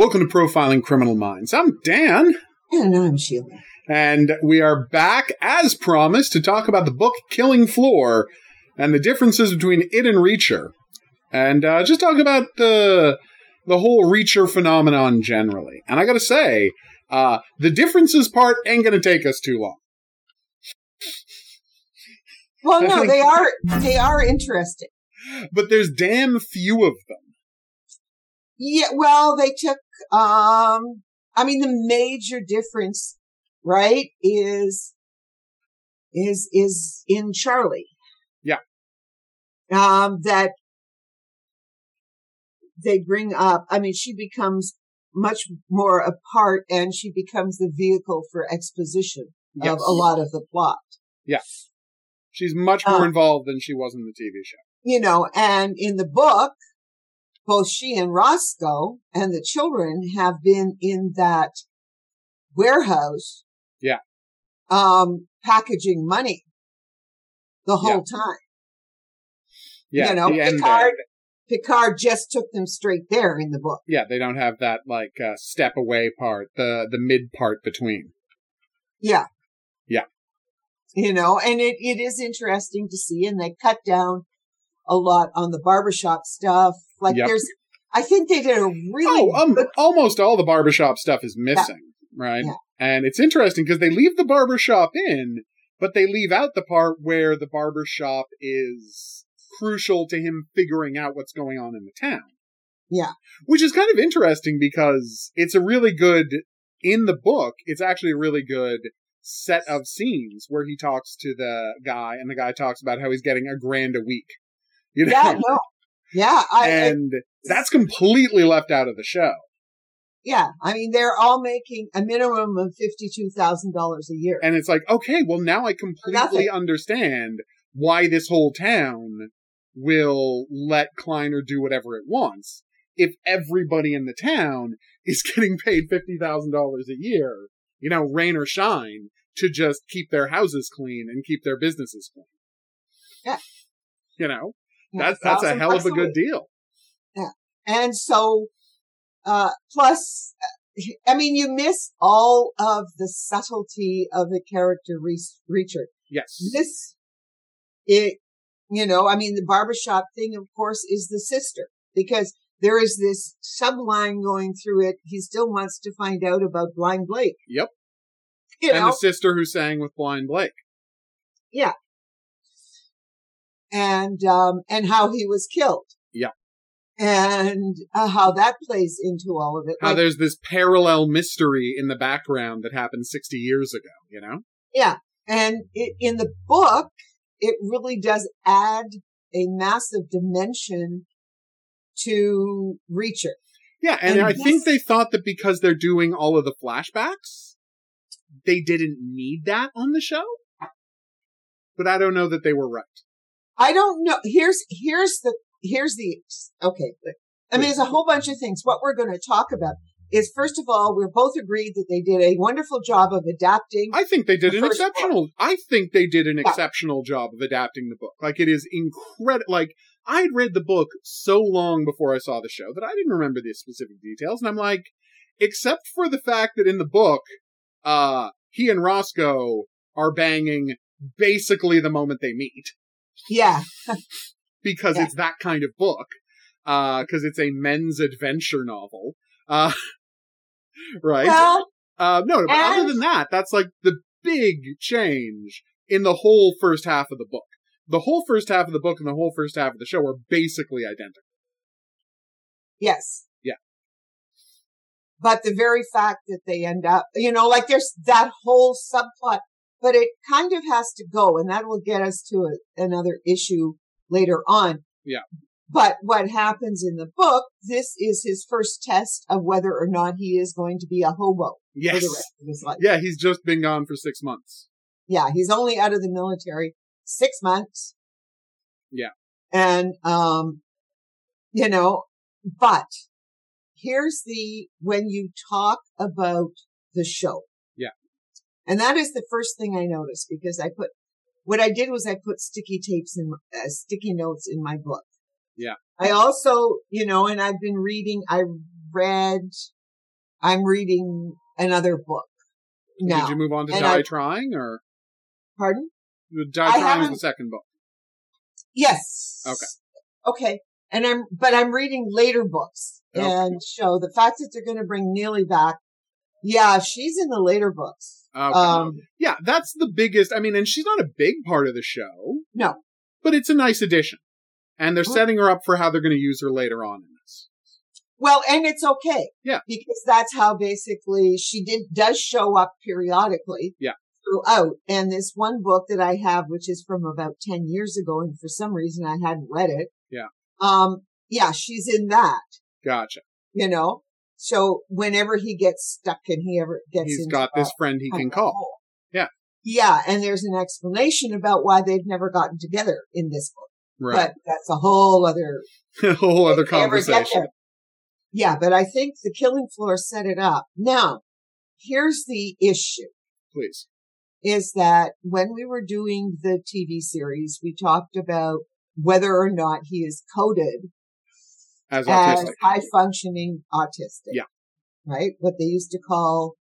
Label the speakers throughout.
Speaker 1: Welcome to Profiling Criminal Minds. I'm Dan.
Speaker 2: And I'm Sheila.
Speaker 1: And we are back, as promised, to talk about the book Killing Floor and the differences between it and Reacher. And uh, just talk about the the whole Reacher phenomenon generally. And I gotta say, uh, the differences part ain't gonna take us too long.
Speaker 2: Well, no, they are they are interesting.
Speaker 1: But there's damn few of them.
Speaker 2: Yeah, well, they took, um, I mean, the major difference, right, is, is, is in Charlie.
Speaker 1: Yeah.
Speaker 2: Um, that they bring up, I mean, she becomes much more a part and she becomes the vehicle for exposition yes. of a lot of the plot.
Speaker 1: Yes. She's much more um, involved than she was in the TV show.
Speaker 2: You know, and in the book, both she and Roscoe and the children have been in that warehouse.
Speaker 1: Yeah.
Speaker 2: Um, packaging money the whole yeah. time.
Speaker 1: Yeah.
Speaker 2: You know, Picard, Picard just took them straight there in the book.
Speaker 1: Yeah. They don't have that like uh, step away part, the, the mid part between.
Speaker 2: Yeah.
Speaker 1: Yeah.
Speaker 2: You know, and it, it is interesting to see and they cut down a lot on the barbershop stuff. Like yep. there's, I think they did a really.
Speaker 1: Oh, um, almost all the barbershop stuff is missing, yeah. right? Yeah. And it's interesting because they leave the barbershop in, but they leave out the part where the barbershop is crucial to him figuring out what's going on in the town.
Speaker 2: Yeah.
Speaker 1: Which is kind of interesting because it's a really good, in the book, it's actually a really good set of scenes where he talks to the guy and the guy talks about how he's getting a grand a week.
Speaker 2: You know? Yeah, no. Yeah.
Speaker 1: I, and I, that's completely left out of the show.
Speaker 2: Yeah. I mean, they're all making a minimum of $52,000 a year.
Speaker 1: And it's like, okay, well, now I completely understand why this whole town will let Kliner do whatever it wants. If everybody in the town is getting paid $50,000 a year, you know, rain or shine, to just keep their houses clean and keep their businesses clean.
Speaker 2: Yeah.
Speaker 1: You know? That's that's a hell of a good deal.
Speaker 2: Yeah, and so uh, plus, I mean, you miss all of the subtlety of the character Reacher.
Speaker 1: Yes,
Speaker 2: this it. You know, I mean, the barbershop thing, of course, is the sister because there is this subline going through it. He still wants to find out about Blind Blake.
Speaker 1: Yep. You and know? the sister who sang with Blind Blake.
Speaker 2: Yeah and um, and how he was killed.
Speaker 1: Yeah.
Speaker 2: And uh, how that plays into all of it.
Speaker 1: How like, there's this parallel mystery in the background that happened 60 years ago, you know?
Speaker 2: Yeah. And it, in the book, it really does add a massive dimension to Reacher.
Speaker 1: Yeah, and, and I this, think they thought that because they're doing all of the flashbacks, they didn't need that on the show. But I don't know that they were right.
Speaker 2: I don't know. Here's, here's the, here's the, okay. I mean, there's a whole bunch of things. What we're going to talk about is first of all, we're both agreed that they did a wonderful job of adapting.
Speaker 1: I think they did the an exceptional, book. I think they did an yeah. exceptional job of adapting the book. Like it is incredible. Like I had read the book so long before I saw the show that I didn't remember the specific details. And I'm like, except for the fact that in the book, uh, he and Roscoe are banging basically the moment they meet.
Speaker 2: Yeah.
Speaker 1: because yeah. it's that kind of book. Uh, cause it's a men's adventure novel. Uh, right?
Speaker 2: Well,
Speaker 1: uh, no, but and... other than that, that's like the big change in the whole first half of the book. The whole first half of the book and the whole first half of the show are basically identical.
Speaker 2: Yes.
Speaker 1: Yeah.
Speaker 2: But the very fact that they end up, you know, like there's that whole subplot but it kind of has to go and that will get us to a, another issue later on.
Speaker 1: Yeah.
Speaker 2: But what happens in the book, this is his first test of whether or not he is going to be a hobo
Speaker 1: yes.
Speaker 2: for the rest of his life.
Speaker 1: Yeah, he's just been gone for six months.
Speaker 2: Yeah, he's only out of the military six months.
Speaker 1: Yeah.
Speaker 2: And, um, you know, but here's the, when you talk about the show, and that is the first thing I noticed because I put, what I did was I put sticky tapes in, uh, sticky notes in my book.
Speaker 1: Yeah.
Speaker 2: I also, you know, and I've been reading, I read I'm reading another book now.
Speaker 1: Did you move on to
Speaker 2: And
Speaker 1: Die
Speaker 2: I-
Speaker 1: Trying or
Speaker 2: Pardon?
Speaker 1: the Die Trying is the second book?
Speaker 2: Yes.
Speaker 1: Okay.
Speaker 2: Okay. And I'm, but I'm reading later books
Speaker 1: Okay.
Speaker 2: and show the fact that they're going to bring Neagley back. Yeah, she's in the later books.
Speaker 1: Okay.
Speaker 2: Um,
Speaker 1: yeah, that's the biggest. I mean, and she's not a big part of the show.
Speaker 2: No.
Speaker 1: But it's a nice addition. And they're setting her up for how they're going to use her later on in this.
Speaker 2: well, and it's okay.
Speaker 1: Yeah.
Speaker 2: Because that's how basically she did, does show up periodically.
Speaker 1: Yeah.
Speaker 2: Throughout. And this one book that I have, which is from about 10 years ago, and for some reason I hadn't read it.
Speaker 1: Yeah.
Speaker 2: Um, yeah, she's in that.
Speaker 1: Gotcha.
Speaker 2: you know. So whenever he gets stuck and he ever gets,
Speaker 1: He's got this friend he can call.
Speaker 2: hole.
Speaker 1: Yeah.
Speaker 2: yeah, and there's an explanation about why they've never gotten together in this book,
Speaker 1: Right.
Speaker 2: but that's a whole other
Speaker 1: a whole other
Speaker 2: if they ever get
Speaker 1: conversation.
Speaker 2: Yeah, but I think the Killing Floor set it up. Now, here's the issue:
Speaker 1: Please.
Speaker 2: is that when we were doing the TV series, we talked about whether or not he is coded
Speaker 1: As
Speaker 2: as high functioning autistic.
Speaker 1: Yeah.
Speaker 2: Right? What they used to call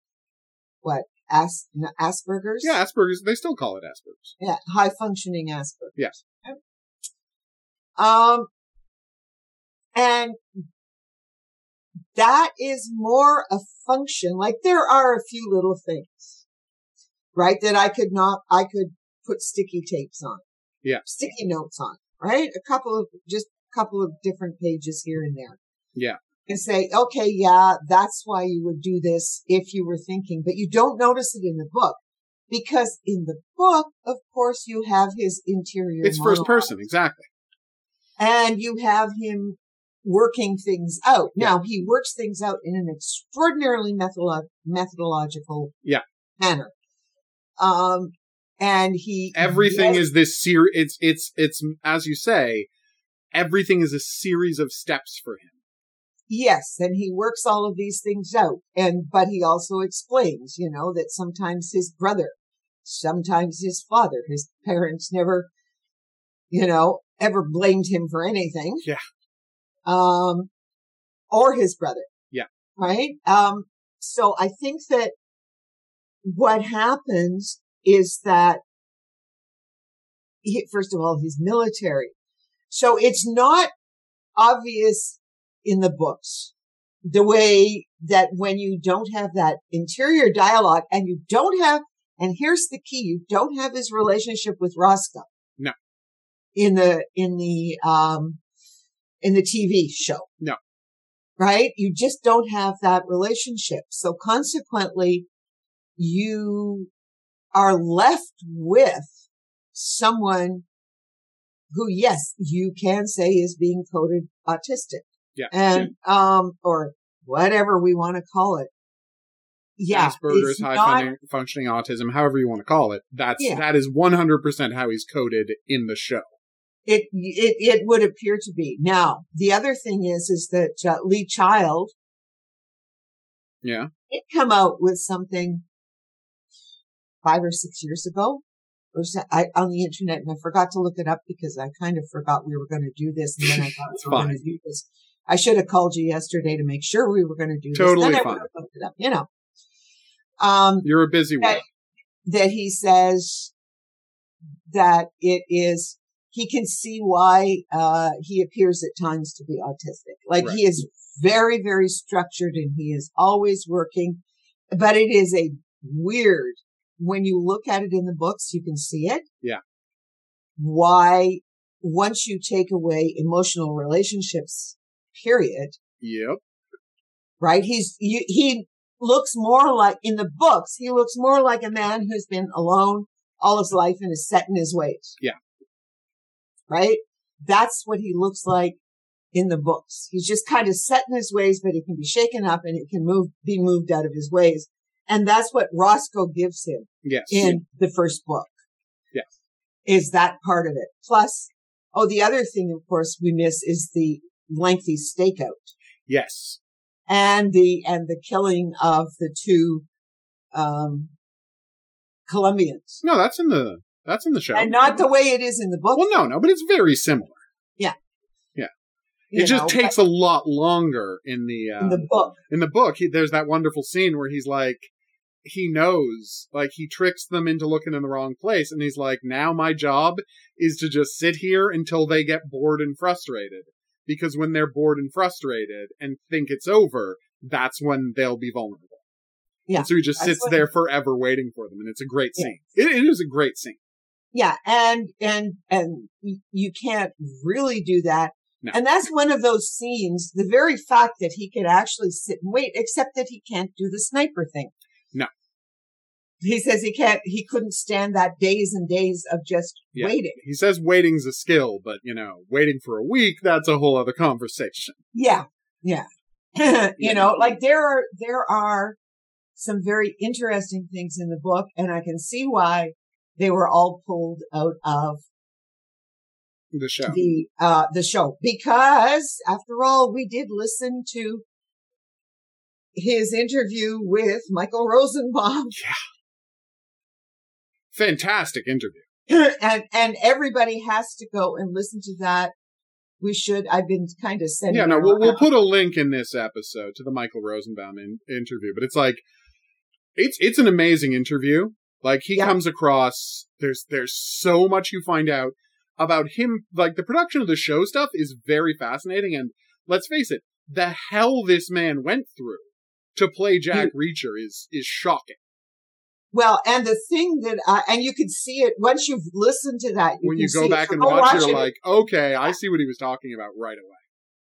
Speaker 2: what? As- Asperger's?
Speaker 1: Yeah, Asperger's. They still call it Asperger's.
Speaker 2: Yeah. High functioning Asperger's.
Speaker 1: Yes.
Speaker 2: Um, and that is more a function. Like there are a few little things, right? That I could not, I could put sticky tapes on.
Speaker 1: Yeah.
Speaker 2: Sticky notes on, right? A couple of, just couple of different pages here and there.
Speaker 1: Yeah.
Speaker 2: And say, okay, yeah, that's why you would do this if you were thinking, but you don't notice it in the book. Because in the book, of course, you have his interior.
Speaker 1: It's first person, exactly.
Speaker 2: and you have him working things out.
Speaker 1: Yeah.
Speaker 2: Now he works things out in an extraordinarily methodolo- methodological
Speaker 1: Yeah.
Speaker 2: manner. Um, and he
Speaker 1: Everything
Speaker 2: yes,
Speaker 1: is this series. It's it's it's as you say. Everything is a series of steps for him.
Speaker 2: yes, and he works all of these things out. And but he also explains, you know, that sometimes his brother, sometimes his father, his parents never, you know, ever blamed him for anything.
Speaker 1: Yeah.
Speaker 2: Um, or his brother.
Speaker 1: Yeah.
Speaker 2: Right. Um, so I think that what happens is that he, first of all, he's military. So it's not obvious in the books the way that when you don't have that interior dialogue and you don't have, and here's the key, you don't have his relationship with Roscoe.
Speaker 1: No.
Speaker 2: In the, in the, um, in the TV show.
Speaker 1: No.
Speaker 2: Right? You just don't have that relationship. So consequently, you are left with someone who, yes, you can say is being coded autistic.
Speaker 1: Yeah.
Speaker 2: And, um, or whatever we want to call it. Yeah.
Speaker 1: Asperger's, high
Speaker 2: not-
Speaker 1: functioning, functioning autism, however you want to call it. That's
Speaker 2: Yeah.
Speaker 1: that is one hundred percent how he's coded in the show.
Speaker 2: It, it, it would appear to be. Now, the other thing is, is that uh, Lee Child
Speaker 1: Yeah.
Speaker 2: It come out with something five or six years ago or I, on the internet and I forgot to look it up because I kind of forgot we were going to do this. And then I thought we were going to do this. I should have called you yesterday to make sure we were going to do
Speaker 1: Totally
Speaker 2: this. I
Speaker 1: fine.
Speaker 2: would looked it up, you know. Um,
Speaker 1: You're a busy one.
Speaker 2: That he says that it is he can see why uh he appears at times to be autistic like
Speaker 1: Right.
Speaker 2: he is very very structured and he is always working but it is a weird when you look at it in the books you can see it
Speaker 1: Yeah.
Speaker 2: why once you take away emotional relationships period
Speaker 1: Yep.
Speaker 2: right? He's, you, he looks more like, in the books, he looks more like a man who's been alone all his life and is set in his ways.
Speaker 1: Yeah.
Speaker 2: Right? That's what he looks like in the books. He's just kind of set in his ways, but he can be shaken up and it can move, be moved out of his ways. And that's what Roscoe gives him
Speaker 1: Yes.
Speaker 2: in the first book.
Speaker 1: Yes.
Speaker 2: Is that part of it. Plus, oh, the other thing, of course, we miss is the lengthy stakeout
Speaker 1: Yes.
Speaker 2: and the and the killing of the two um Colombians.
Speaker 1: No, that's in the that's in the show.
Speaker 2: And not the way it is in the book.
Speaker 1: well, no, no, but it's very similar.
Speaker 2: Yeah.
Speaker 1: Yeah. it just know, takes a lot longer in the
Speaker 2: in the book.
Speaker 1: In the book, he, there's that wonderful scene where he's like, he knows, like he tricks them into looking in the wrong place, and he's like, now my job is to just sit here until they get bored and frustrated. Because when they're bored and frustrated and think it's over, that's when they'll be vulnerable. Yeah. And so he just sits there forever waiting for them, and it's a great scene. It, it is a great scene.
Speaker 2: Yeah, and and and you can't really do that. No. And that's one of those scenes. The very fact that he could actually sit and wait, except that he can't do the sniper thing. He says he can't. He couldn't stand that days and days of just yeah. waiting.
Speaker 1: He says waiting's a skill, but you know, waiting for a week—that's a whole other conversation.
Speaker 2: Yeah, yeah. you know, like there are there are some very interesting things in the book, and I can see why they were all pulled out of
Speaker 1: the show.
Speaker 2: The uh, the show because after all, we did listen to his interview with Michael Rosenbaum.
Speaker 1: Yeah, fantastic interview.
Speaker 2: and and everybody has to go and listen to that. We should. I've been kind of sending.
Speaker 1: Yeah, no, we'll, we'll put a link in this episode to the Michael Rosenbaum in, interview. But it's like, it's it's an amazing interview. Like he comes across. There's there's so much you find out about him. Like the production of the show stuff is very fascinating. And let's face it, the hell this man went through to play Jack he, Reacher is is shocking.
Speaker 2: Well, and the thing that, uh, and you can see it once you've listened to that.
Speaker 1: You when you go back and watch, watch, you're like, okay, I see what he was talking about right away.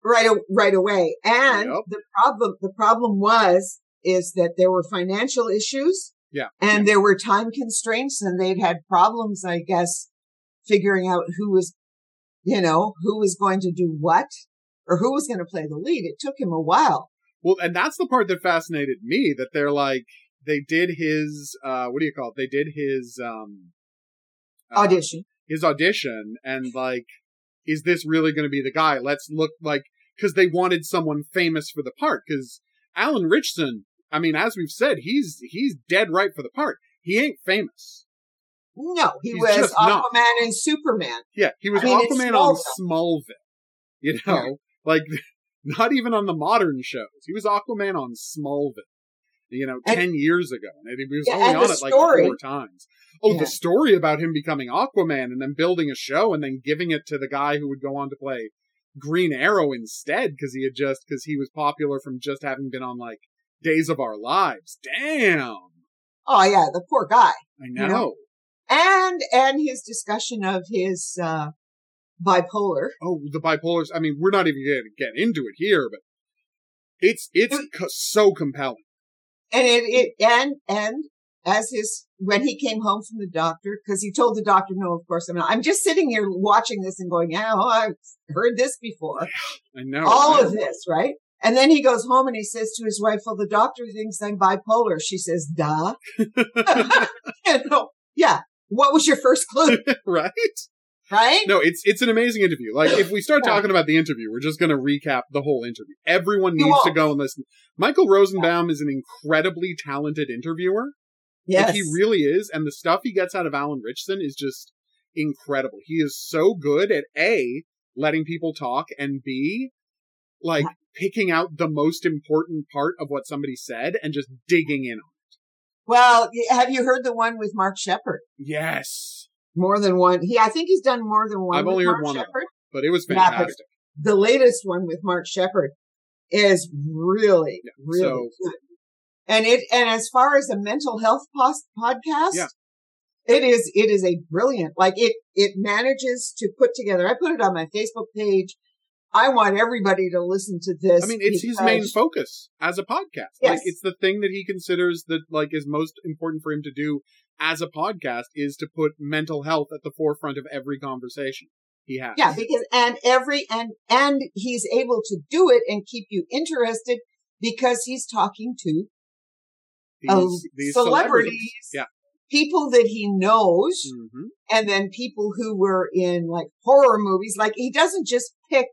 Speaker 2: Right, right away. And yep. the problem, the problem was, is that there were financial issues.
Speaker 1: Yeah.
Speaker 2: And
Speaker 1: yeah.
Speaker 2: there were time constraints and they'd had problems, I guess, figuring out who was, you know, who was going to do what or who was going to play the lead. It took him a while.
Speaker 1: Well, and that's the part that fascinated me that they're like, they did his uh what do you call it? They did his um
Speaker 2: uh, audition.
Speaker 1: His audition and like is this really going to be the guy? Let's look like cuz they wanted someone famous for the part cuz Alan Ritchson, I mean as we've said, he's he's dead right for the part. He ain't famous.
Speaker 2: No, he He's was Aquaman not. and Superman.
Speaker 1: Yeah, he was I mean, Aquaman on Smallville. You know, yeah. like not even on the modern shows. He was Aquaman on Smallville you know, and, 10 years ago. And he was yeah, only on it story, like four times. Oh, yeah. the story about him becoming Aquaman and then building a show and then giving it to the guy who would go on to play Green Arrow instead because he had just, because he was popular from just having been on like Days of Our Lives. Damn.
Speaker 2: Oh, yeah, the poor guy.
Speaker 1: I know. You know?
Speaker 2: And, and his discussion of his, uh, bipolar.
Speaker 1: Oh, the bipolar. I mean, we're not even going to get into it here, but it's, it's it, so compelling
Speaker 2: and it, it and and as his when he came home from the doctor because he told the doctor no of course i'm not. I'm just sitting here watching this and going yeah well, i've heard this before.
Speaker 1: I know
Speaker 2: all right? of this right? And then he goes home and he says to his wife well the doctor thinks i'm bipolar. She says duh. You know, yeah. What was your first clue?
Speaker 1: Right
Speaker 2: right?
Speaker 1: No, it's it's an amazing interview. Like if we start talking about the interview, we're just going to recap the whole interview. Everyone needs to go and listen. Michael Rosenbaum is an incredibly talented interviewer.
Speaker 2: Yes,
Speaker 1: like, he really is, and the stuff he gets out of Alan Ritchson is just incredible. He is so good at a letting people talk and b like picking out the most important part of what somebody said and just digging in on it.
Speaker 2: Well, have you heard the one with Mark Sheppard?
Speaker 1: Yes.
Speaker 2: More than one. He, I think he's done more than one.
Speaker 1: I've only heard Mark one Sheppard. of them, but it was fantastic.
Speaker 2: Yeah, the latest one with Mark Sheppard is really, yeah, really so, good. And it, and as far as a mental health post, podcast, yeah. it is, it is a brilliant, like it, it manages to put together. I put it on my Facebook page. I want everybody to listen to this.
Speaker 1: I mean, it's his main focus as a podcast. Yes. Like, it's the thing that he considers that, like, is most important for him to do as a podcast is to put mental health at the forefront of every conversation he has.
Speaker 2: Yeah, because and every and and he's able to do it and keep you interested because he's talking to
Speaker 1: these, uh, these celebrities. celebrities. Yeah.
Speaker 2: People that he knows, mm-hmm. and then people who were in like horror movies. Like he doesn't just pick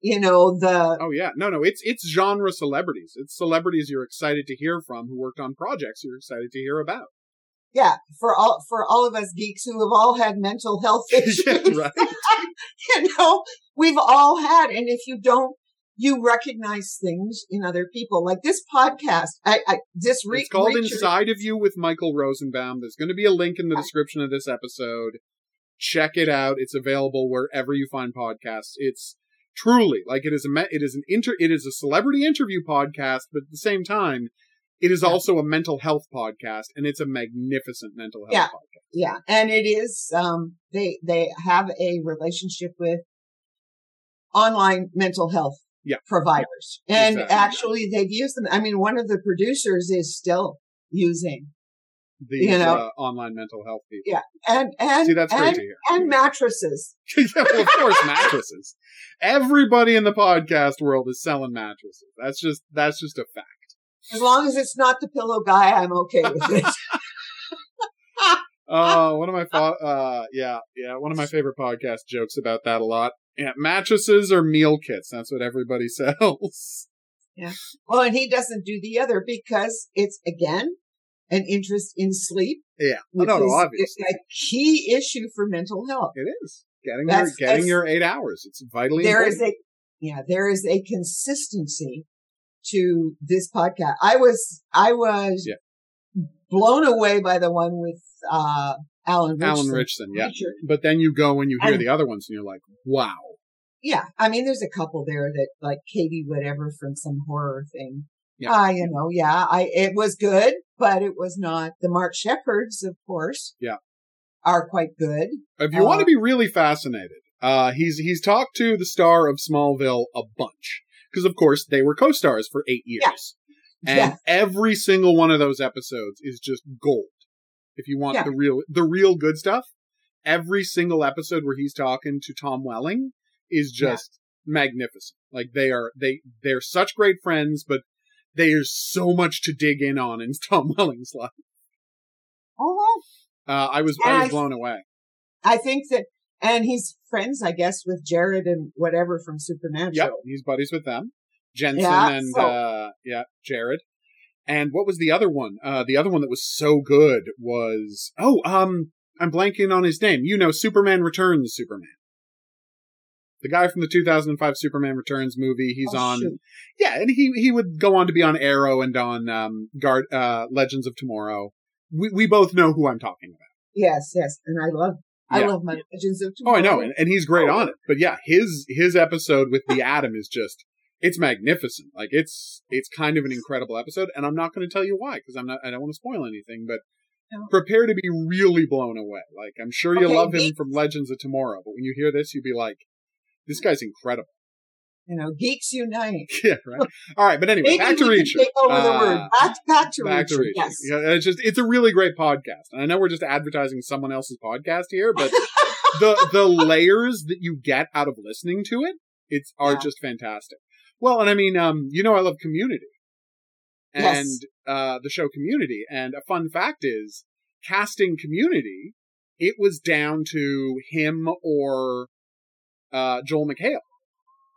Speaker 2: you know the
Speaker 1: oh yeah no no it's it's genre celebrities it's celebrities you're excited to hear from who worked on projects you're excited to hear about
Speaker 2: yeah, for all for all of us geeks who have all had mental health issues,
Speaker 1: yeah, right.
Speaker 2: you know, we've all had. And if you don't, you recognize things in other people. Like this podcast, I, I this
Speaker 1: re- it's called Richard, Inside of You with Michael Rosenbaum. There's going to be a link in the description of this episode. Check it out. It's available wherever you find podcasts. It's truly like it is a it is an inter it is a celebrity interview podcast, but at the same time, it is also a mental health podcast, and it's a magnificent mental health
Speaker 2: yeah.
Speaker 1: podcast.
Speaker 2: Yeah, and it is. Um, they they have a relationship with online mental health
Speaker 1: yeah.
Speaker 2: providers, and exactly. actually they've used them. I mean, one of the producers is still using
Speaker 1: these you know, uh, online mental health people.
Speaker 2: Yeah, and and
Speaker 1: see that's great
Speaker 2: and,
Speaker 1: to hear.
Speaker 2: And mattresses.
Speaker 1: yeah, well, of course, mattresses. Everybody in the podcast world is selling mattresses. That's just that's just a fact.
Speaker 2: As long as it's not the pillow guy, I'm okay with it.
Speaker 1: uh, one of my fa- uh, yeah, yeah, one of my favorite podcast jokes about that a lot. Yeah, mattresses or meal kits. That's what everybody sells.
Speaker 2: Yeah. Well, and he doesn't do the other because it's again an interest in sleep.
Speaker 1: Yeah. no, no, obviously.
Speaker 2: a key issue for mental health.
Speaker 1: It is. Getting that's, your getting your eight hours. It's vitally
Speaker 2: there
Speaker 1: important.
Speaker 2: is a yeah, there is a consistency to this podcast. I was I was
Speaker 1: yeah.
Speaker 2: blown away by the one with uh Alan Ritchson.
Speaker 1: Alan Ritchson, yeah. Richard. But then you go and you hear and, the other ones and you're like, wow.
Speaker 2: Yeah. I mean there's a couple there that like Katie whatever from some horror thing. Yeah. Uh, you know, yeah, I, it was good, but it was not the Mark Sheppards, of course.
Speaker 1: Yeah.
Speaker 2: Are quite good.
Speaker 1: If you uh, want to be really fascinated, uh, he's, he's talked to the star of Smallville a bunch. Cause of course they were co-stars for eight years. Yeah. And yeah. every single one of those episodes is just gold. If you want yeah. the real, the real good stuff, every single episode where he's talking to Tom Welling is just magnificent. Like they are, they, they're such great friends, but there's so much to dig in on in Tom Welling's life.
Speaker 2: Oh,
Speaker 1: uh, I was I was blown away.
Speaker 2: I think that, and he's friends, I guess, with Jared and whatever from Supernatural.
Speaker 1: Yep, he's buddies with them, Jensen yeah, and so. uh, yeah, Jared. And what was the other one? Uh, the other one that was so good was oh, um, I'm blanking on his name. You know, Superman Returns, Superman the guy from the 2005 Superman Returns movie. He's oh, on, shoot. yeah, and he he would go on to be on Arrow and on um, Guard uh, Legends of Tomorrow. We we both know who I'm talking about.
Speaker 2: Yes, yes, and I love I love my Legends of Tomorrow.
Speaker 1: Oh, I know, and, and he's great oh. on it. But yeah, his his episode with the Atom is just it's magnificent. Like it's it's kind of an incredible episode, and I'm not going to tell you why because I'm not I don't want to spoil anything, but. No. Prepare to be really blown away. Like I'm sure you okay, love him from Legends of Tomorrow, but when you hear this, you'll be like, this guy's incredible.
Speaker 2: You know, geeks unite.
Speaker 1: yeah, right. All right, but anyway, back to Reacher.
Speaker 2: Take over uh, the word. Uh, back, back to
Speaker 1: back
Speaker 2: Reacher. To Reacher. Yes.
Speaker 1: Yeah, it's just it's a really great podcast. And I know we're just advertising someone else's podcast here, but the the layers that you get out of listening to it, it's are yeah. just fantastic. Well, and I mean, um, you know, I love Community, and yes. uh, the show Community. And a fun fact is, casting Community, it was down to him or uh, Joel McHale.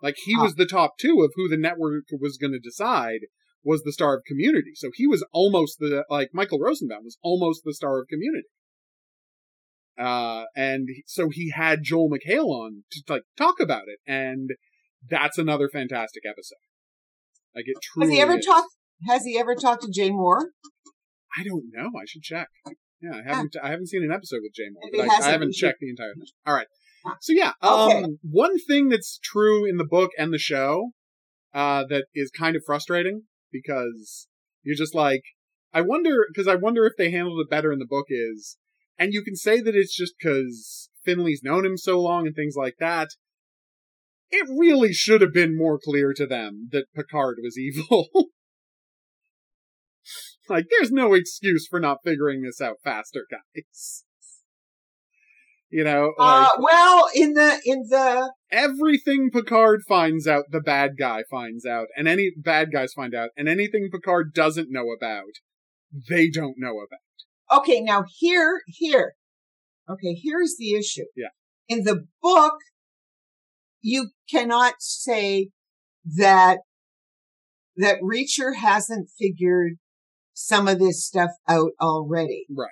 Speaker 1: Like he was the top two of who the network was going to decide was the star of Community. So he was almost the like Michael Rosenbaum was almost the star of Community. Uh, and so he had Joel McHale on to like talk about it, and that's another fantastic episode. Like it truly.
Speaker 2: Has he ever
Speaker 1: is.
Speaker 2: talked? Has he ever talked to Jay Moore?
Speaker 1: I don't know. I should check. Yeah, I haven't. I haven't seen an episode with Jay Moore, but I, I, haven't checked the entire thing. All right. So yeah, um, okay. one thing that's true in the book and the show, uh, that is kind of frustrating because you're just like, I wonder, because I wonder if they handled it better in the book is, and you can say that it's just because Finlay's known him so long and things like that. It really should have been more clear to them that Picard was evil. like, there's no excuse for not figuring this out faster, guys. You know,
Speaker 2: uh, like, uh, well, in the in the
Speaker 1: everything Picard finds out, the bad guy finds out, and any bad guys find out, and anything Picard doesn't know about, they don't know about.
Speaker 2: Okay, now here, here, okay, here's the issue.
Speaker 1: Yeah.
Speaker 2: In the book, you cannot say that that Reacher hasn't figured some of this stuff out already.
Speaker 1: Right.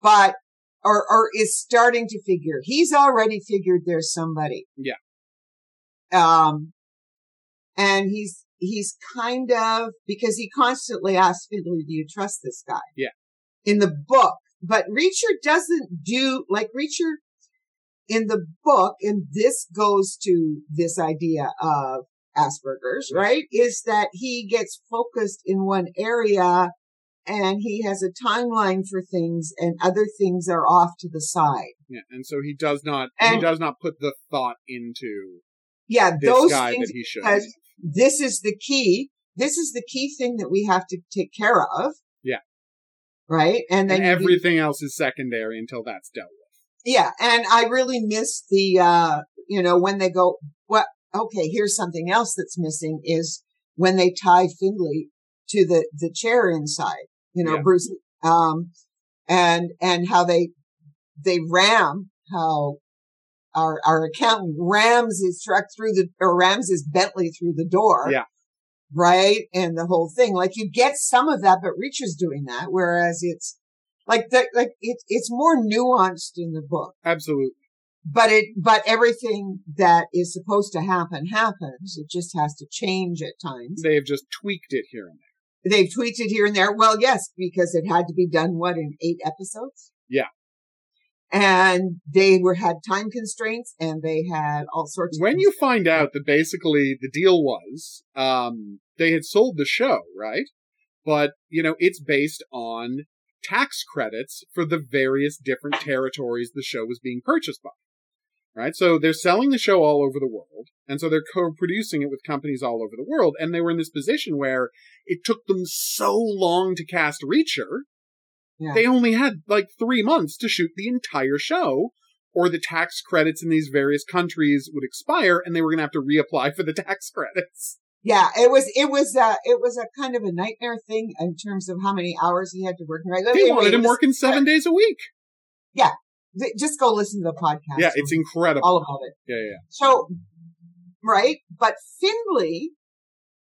Speaker 2: But or, or is starting to figure. He's already figured there's somebody.
Speaker 1: Yeah.
Speaker 2: Um, and he's, he's kind of, because he constantly asks Finlay, do you trust this guy?
Speaker 1: Yeah.
Speaker 2: In the book, but Reacher doesn't do, like Reacher in the book, and this goes to this idea of Asperger's, right? Is that he gets focused in one area and he has a timeline for things and other things are off to the side.
Speaker 1: Yeah, and so he does not and, he does not put the thought into
Speaker 2: yeah those
Speaker 1: guy
Speaker 2: things
Speaker 1: that he should.
Speaker 2: This is the key. This is the key thing that we have to take care of.
Speaker 1: Yeah.
Speaker 2: Right, and then
Speaker 1: and everything else is secondary until that's dealt with.
Speaker 2: Yeah, and I really miss the uh you know when they go well okay here's something else that's missing is when they tie Finlay to the the chair inside you know, yeah. Bruce, um, and, and how they, they ram, how our, our accountant rams his truck through the, or rams his Bentley through the door.
Speaker 1: Yeah.
Speaker 2: Right. And the whole thing, like you get some of that, but Reacher's doing that, whereas it's like the, like it's, it's more nuanced in the book.
Speaker 1: Absolutely.
Speaker 2: But it, but everything that is supposed to happen happens. It just has to change at times.
Speaker 1: They've just tweaked it here and there.
Speaker 2: They've tweaked it here and there. Well, yes, because it had to be done, what, in eight episodes?
Speaker 1: Yeah.
Speaker 2: And they were, had time constraints and they had all sorts
Speaker 1: When you find out that basically the deal was, um, they had sold the show, right? But, you know, it's based on tax credits for the various different territories the show was being purchased by right? So they're selling the show all over the world. And so they're co-producing it with companies all over the world. And they were in this position where it took them so long to cast Reacher. Yeah. They only had like three months to shoot the entire show or the tax credits in these various countries would expire and they were going to have to reapply for the tax credits.
Speaker 2: Yeah, it was it was uh it was a kind of a nightmare thing in terms of how many hours he had to work.
Speaker 1: Right? They wanted him working seven days a week.
Speaker 2: Yeah, just go listen to the podcast.
Speaker 1: Yeah, it's incredible.
Speaker 2: All about it.
Speaker 1: Yeah, yeah.
Speaker 2: So, right, but Finlay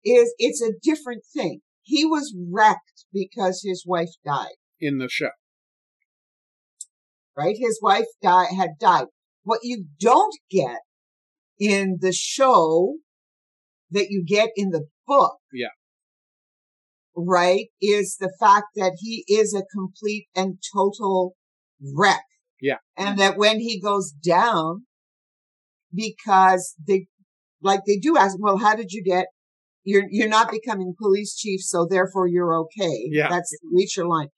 Speaker 2: is it's a different thing. He was wrecked because his wife died
Speaker 1: in the show.
Speaker 2: Right, his wife died had died. What you don't get in the show that you get in the book,
Speaker 1: yeah,
Speaker 2: right, is the fact that he is a complete and total wreck
Speaker 1: yeah.
Speaker 2: And that when he goes down, because they, like they do ask, well, how did you get, you're, you're not becoming police chief, so therefore you're okay.
Speaker 1: Yeah.
Speaker 2: That's reach your line.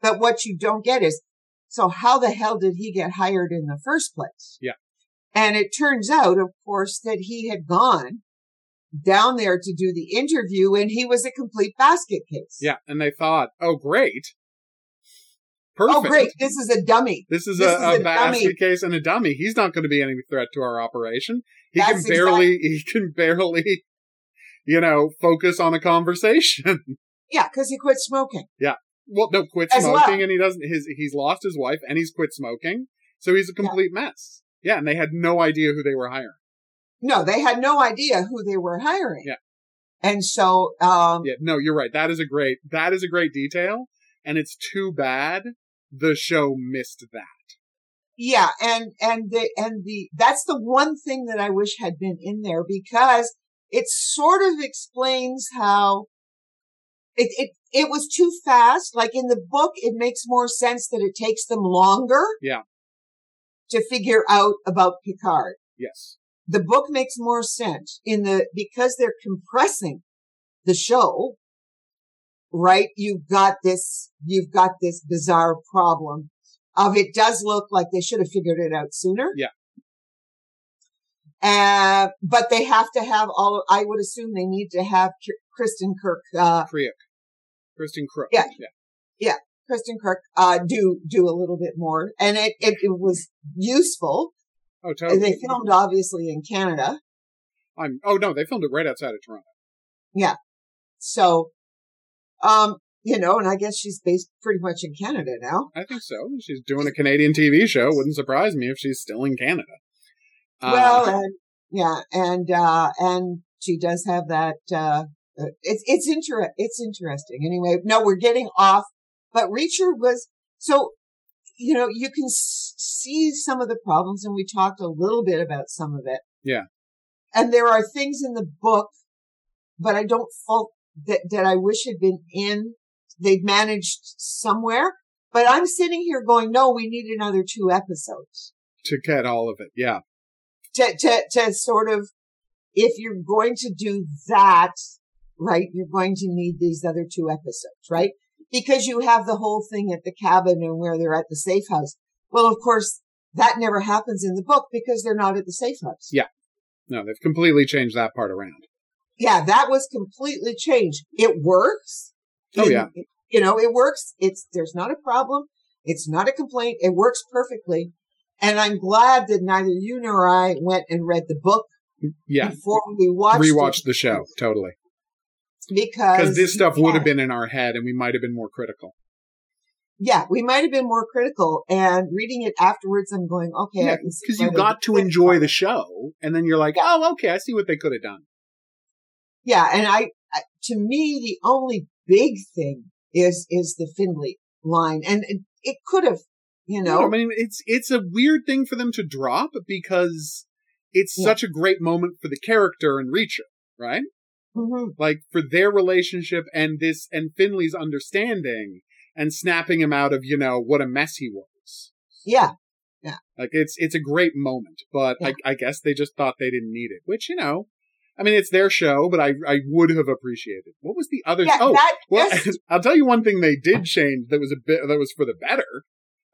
Speaker 2: But what you don't get is, so how the hell did he get hired in the first place?
Speaker 1: Yeah.
Speaker 2: And it turns out, of course, that he had gone down there to do the interview and he was a complete basket case.
Speaker 1: Yeah. And they thought, oh, great.
Speaker 2: Perfect. Oh, great. This is a dummy.
Speaker 1: This is this a, is a, a basket case and a dummy. He's not going to be any threat to our operation. He That's can barely, exactly. he can barely, you know, focus on a conversation.
Speaker 2: Yeah, because he quit smoking.
Speaker 1: Yeah. Well, no, quit As smoking well. and he doesn't, his, he's lost his wife and he's quit smoking. So he's a complete yeah. mess. Yeah. And they had no idea who they were hiring.
Speaker 2: No, they had no idea who they were hiring.
Speaker 1: Yeah.
Speaker 2: And so, um,
Speaker 1: yeah, no, you're right. That is a great, that is a great detail. And it's too bad the show missed that.
Speaker 2: Yeah, and and the and the that's the one thing that I wish had been in there because it sort of explains how it it it was too fast. Like in the book, it makes more sense that it takes them longer.
Speaker 1: Yeah.
Speaker 2: To figure out about Picard.
Speaker 1: Yes.
Speaker 2: The book makes more sense in the because they're compressing the show right? You've got this, you've got this bizarre problem of it does look like they should have figured it out sooner.
Speaker 1: Yeah.
Speaker 2: Uh, but they have to have all, I would assume they need to have Kristin Kirk, uh,
Speaker 1: Kreuk. Kristin Kreuk.
Speaker 2: Yeah. Yeah. Yeah. Kristen Kirk, uh, do, do a little bit more. And it, it, it was useful.
Speaker 1: Oh, totally.
Speaker 2: They filmed obviously in Canada.
Speaker 1: I'm, oh no, they filmed it right outside of Toronto.
Speaker 2: Yeah. So, um, you know, and I guess she's based pretty much in Canada now.
Speaker 1: I think so. She's doing a Canadian TV show. Wouldn't surprise me if she's still in Canada.
Speaker 2: Uh, well, and, yeah, and uh, and she does have that. Uh, it's it's inter- it's interesting. Anyway, no, we're getting off. But Reacher was so you know, you can s- see some of the problems and we talked a little bit about some of it.
Speaker 1: Yeah.
Speaker 2: And there are things in the book, but I don't fault that, that I wish had been in. They'd managed somewhere, but I'm sitting here going, no, we need another two episodes.
Speaker 1: To get all of it. Yeah.
Speaker 2: To, to, to sort of, if you're going to do that, right, you're going to need these other two episodes, right? Because you have the whole thing at the cabin and where they're at the safe house. Well, of course, that never happens in the book because they're not at the safe house.
Speaker 1: Yeah. No, they've completely changed that part around.
Speaker 2: Yeah, that was completely changed. It works.
Speaker 1: Oh, yeah.
Speaker 2: You know, it works. It's, there's not a problem. It's not a complaint. It works perfectly. And I'm glad that neither you nor I went and read the book
Speaker 1: yeah.
Speaker 2: before we watched
Speaker 1: rewatched
Speaker 2: it.
Speaker 1: the show. Totally.
Speaker 2: Because
Speaker 1: this stuff would have been in our head and we might have been more critical.
Speaker 2: yeah, we might have been more critical. And reading it afterwards, I'm going, okay, I can see
Speaker 1: Because
Speaker 2: why
Speaker 1: you got to enjoy the show and then you're like,
Speaker 2: Yeah.
Speaker 1: oh, okay, I see what they could have done.
Speaker 2: Yeah, and I, to me, the only big thing is is the Finlay line, and it, it could have, you know,
Speaker 1: No, I mean, it's it's a weird thing for them to drop because it's
Speaker 2: Yeah.
Speaker 1: such a great moment for the character and Reacher, right?
Speaker 2: Mhm.
Speaker 1: Like for their relationship and this and Finlay's understanding and snapping him out of you know what a mess he was.
Speaker 2: yeah, Yeah.
Speaker 1: Like it's it's a great moment, but I, I guess they just thought they didn't need it. Which you know, I mean, it's their show, but I I would have appreciated. What was the other?
Speaker 2: yeah.
Speaker 1: oh, well,
Speaker 2: just-
Speaker 1: I'll tell you one thing they did change that was a bit that was for the better.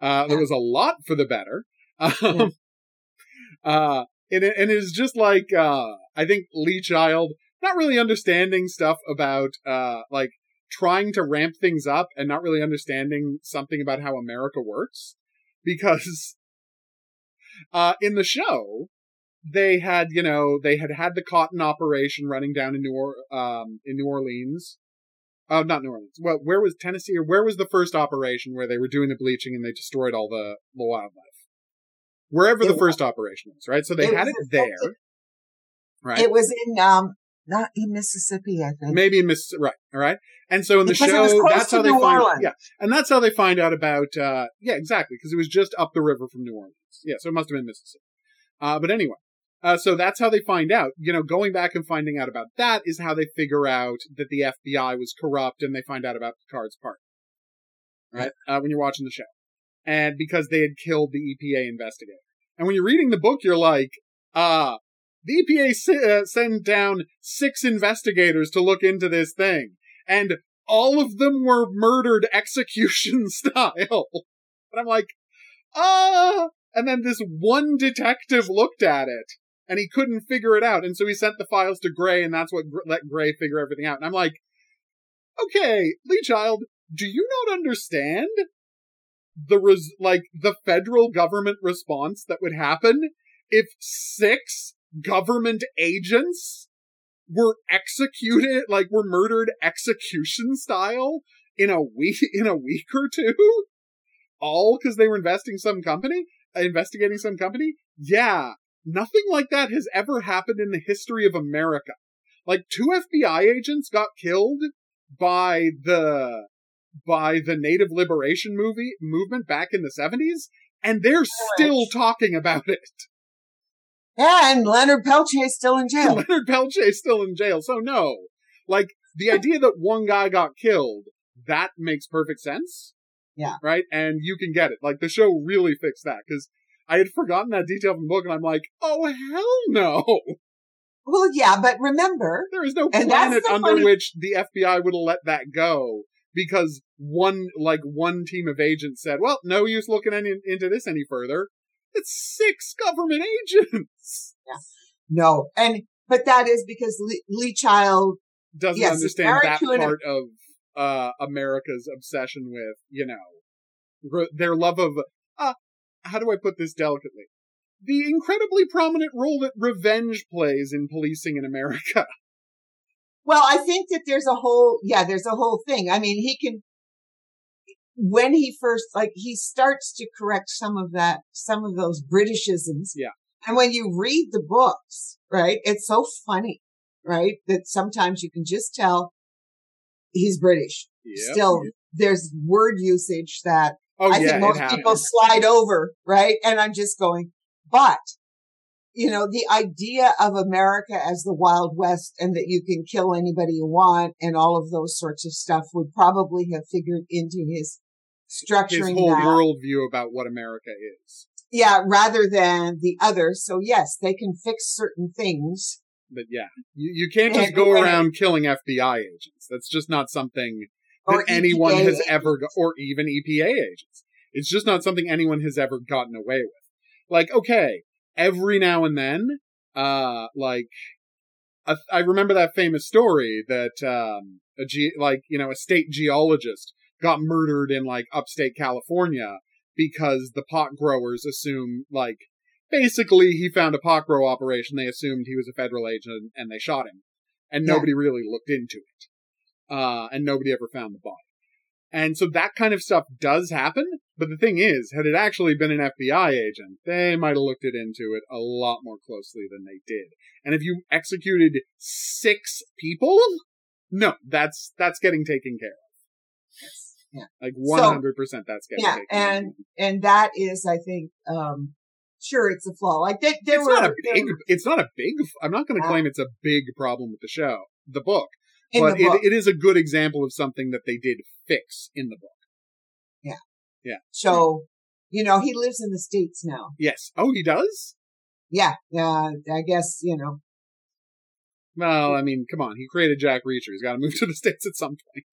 Speaker 1: Uh, there was a lot for the better. Um, uh, and it, and it's just like uh, I think Lee Child not really understanding stuff about uh like trying to ramp things up and not really understanding something about how America works because uh in the show they had you know they had had the cotton operation running down in New or- um in New Orleans. Uh not New Orleans. Well where was Tennessee or where was the first operation where they were doing the bleaching and they destroyed all the, the wildlife? Wherever
Speaker 2: It
Speaker 1: the
Speaker 2: was-
Speaker 1: first operation was right? So they
Speaker 2: it
Speaker 1: had it there right?
Speaker 2: It was in um not in Mississippi, I think.
Speaker 1: maybe in Miss right all right? And so in the
Speaker 2: Because it
Speaker 1: show that's how they
Speaker 2: New
Speaker 1: find yeah. And that's how they find out about uh yeah exactly because it was just up the river from New Orleans. Yeah so it must have been Mississippi. Uh but anyway uh so that's how they find out. You know going back and finding out about that is how they figure out that the FBI was corrupt and they find out about Picard's part. Right? Uh, when you're watching the show. And because they had killed the EPA investigator. And when you're reading the book you're like uh the EPA s- uh, sent down six investigators to look into this thing, and all of them were murdered execution style. And I'm like, ah. And then this one detective looked at it, and he couldn't figure it out, and so he sent the files to Gray, and that's what Gr- let Gray figure everything out. And I'm like, okay, Lee Child, do you not understand the res- like the federal government response that would happen if six government agents were executed, like were murdered execution style in a week, in a week or two? All because they were investing some company, investigating some company? Yeah. Nothing like that has ever happened in the history of America. Like two FBI agents got killed by the, by the Native Liberation movie, movement back in the 70s, and they're still talking about it.
Speaker 2: Yeah, and Leonard Peltier is still in jail.
Speaker 1: Leonard Peltier still in jail. So no, like the idea that one guy got killed, that makes perfect sense.
Speaker 2: Yeah.
Speaker 1: Right. And you can get it. Like the show really fixed that because I had forgotten that detail from the book and I'm like, oh hell no.
Speaker 2: Well, yeah, but remember,
Speaker 1: There is no planet under
Speaker 2: funny-
Speaker 1: which the FBI would have let that go because one, like one team of agents said, well, no use looking any, into this any further. It's six government agents. Yeah.
Speaker 2: no, and but that is because Lee, Lee Child.
Speaker 1: doesn't
Speaker 2: Yes,
Speaker 1: understand that part of uh, America's obsession with, you know, their love of, uh, how do I put this delicately? The incredibly prominent role that revenge plays in policing in America.
Speaker 2: Well, I think that there's a whole yeah, there's a whole thing. I mean, he can when he first like he starts to correct some of that, some of those Britishisms.
Speaker 1: Yeah.
Speaker 2: And when you read the books, right, it's so funny, right, that sometimes you can just tell he's British.
Speaker 1: Yep.
Speaker 2: Still, there's word usage that
Speaker 1: Oh,
Speaker 2: I
Speaker 1: yeah,
Speaker 2: think most people slide over, right? And I'm just going, but you know, the idea of America as the Wild West and that you can kill anybody you want and all of those sorts of stuff would probably have figured into his structuring
Speaker 1: His whole
Speaker 2: that.
Speaker 1: worldview about what America is.
Speaker 2: Yeah, rather than the other. So yes, they can fix certain things.
Speaker 1: But yeah, you, you can't just
Speaker 2: And
Speaker 1: go around killing FBI agents. That's just not something
Speaker 2: Or
Speaker 1: anyone
Speaker 2: EPA
Speaker 1: has ever, go- or even EPA agents. It's just not something anyone has ever gotten away with. Like, okay, every now and then, uh, like, a, I remember that famous story that, um, a ge- like, you know, a state geologist got murdered in like upstate California because the pot growers assume like basically he found a pot grow operation. They assumed he was a federal agent and they shot him. And
Speaker 2: Yeah.
Speaker 1: nobody really looked into it. Uh, and nobody ever found the body. And so that kind of stuff does happen. But the thing is, had it actually been an FBI agent, they might have looked it into it a lot more closely than they did. And if you executed six people, no, that's, that's getting taken care of.
Speaker 2: Yeah.
Speaker 1: Like 100% that's getting
Speaker 2: Yeah,
Speaker 1: taken care of.
Speaker 2: and and that is, I think, um, sure, it's a flaw. Like they, were
Speaker 1: it's
Speaker 2: were
Speaker 1: not a big
Speaker 2: were-
Speaker 1: it's not a big i'm not going to
Speaker 2: Yeah.
Speaker 1: claim it's a big problem with the show the book
Speaker 2: in
Speaker 1: but. It, it is a good example of something that they did fix in the book Yeah. Yeah.
Speaker 2: so, you know, he lives in the states now.
Speaker 1: yes oh he does
Speaker 2: Yeah, uh, I guess you know.
Speaker 1: well i mean come on he created jack reacher he's got to move to the states at some point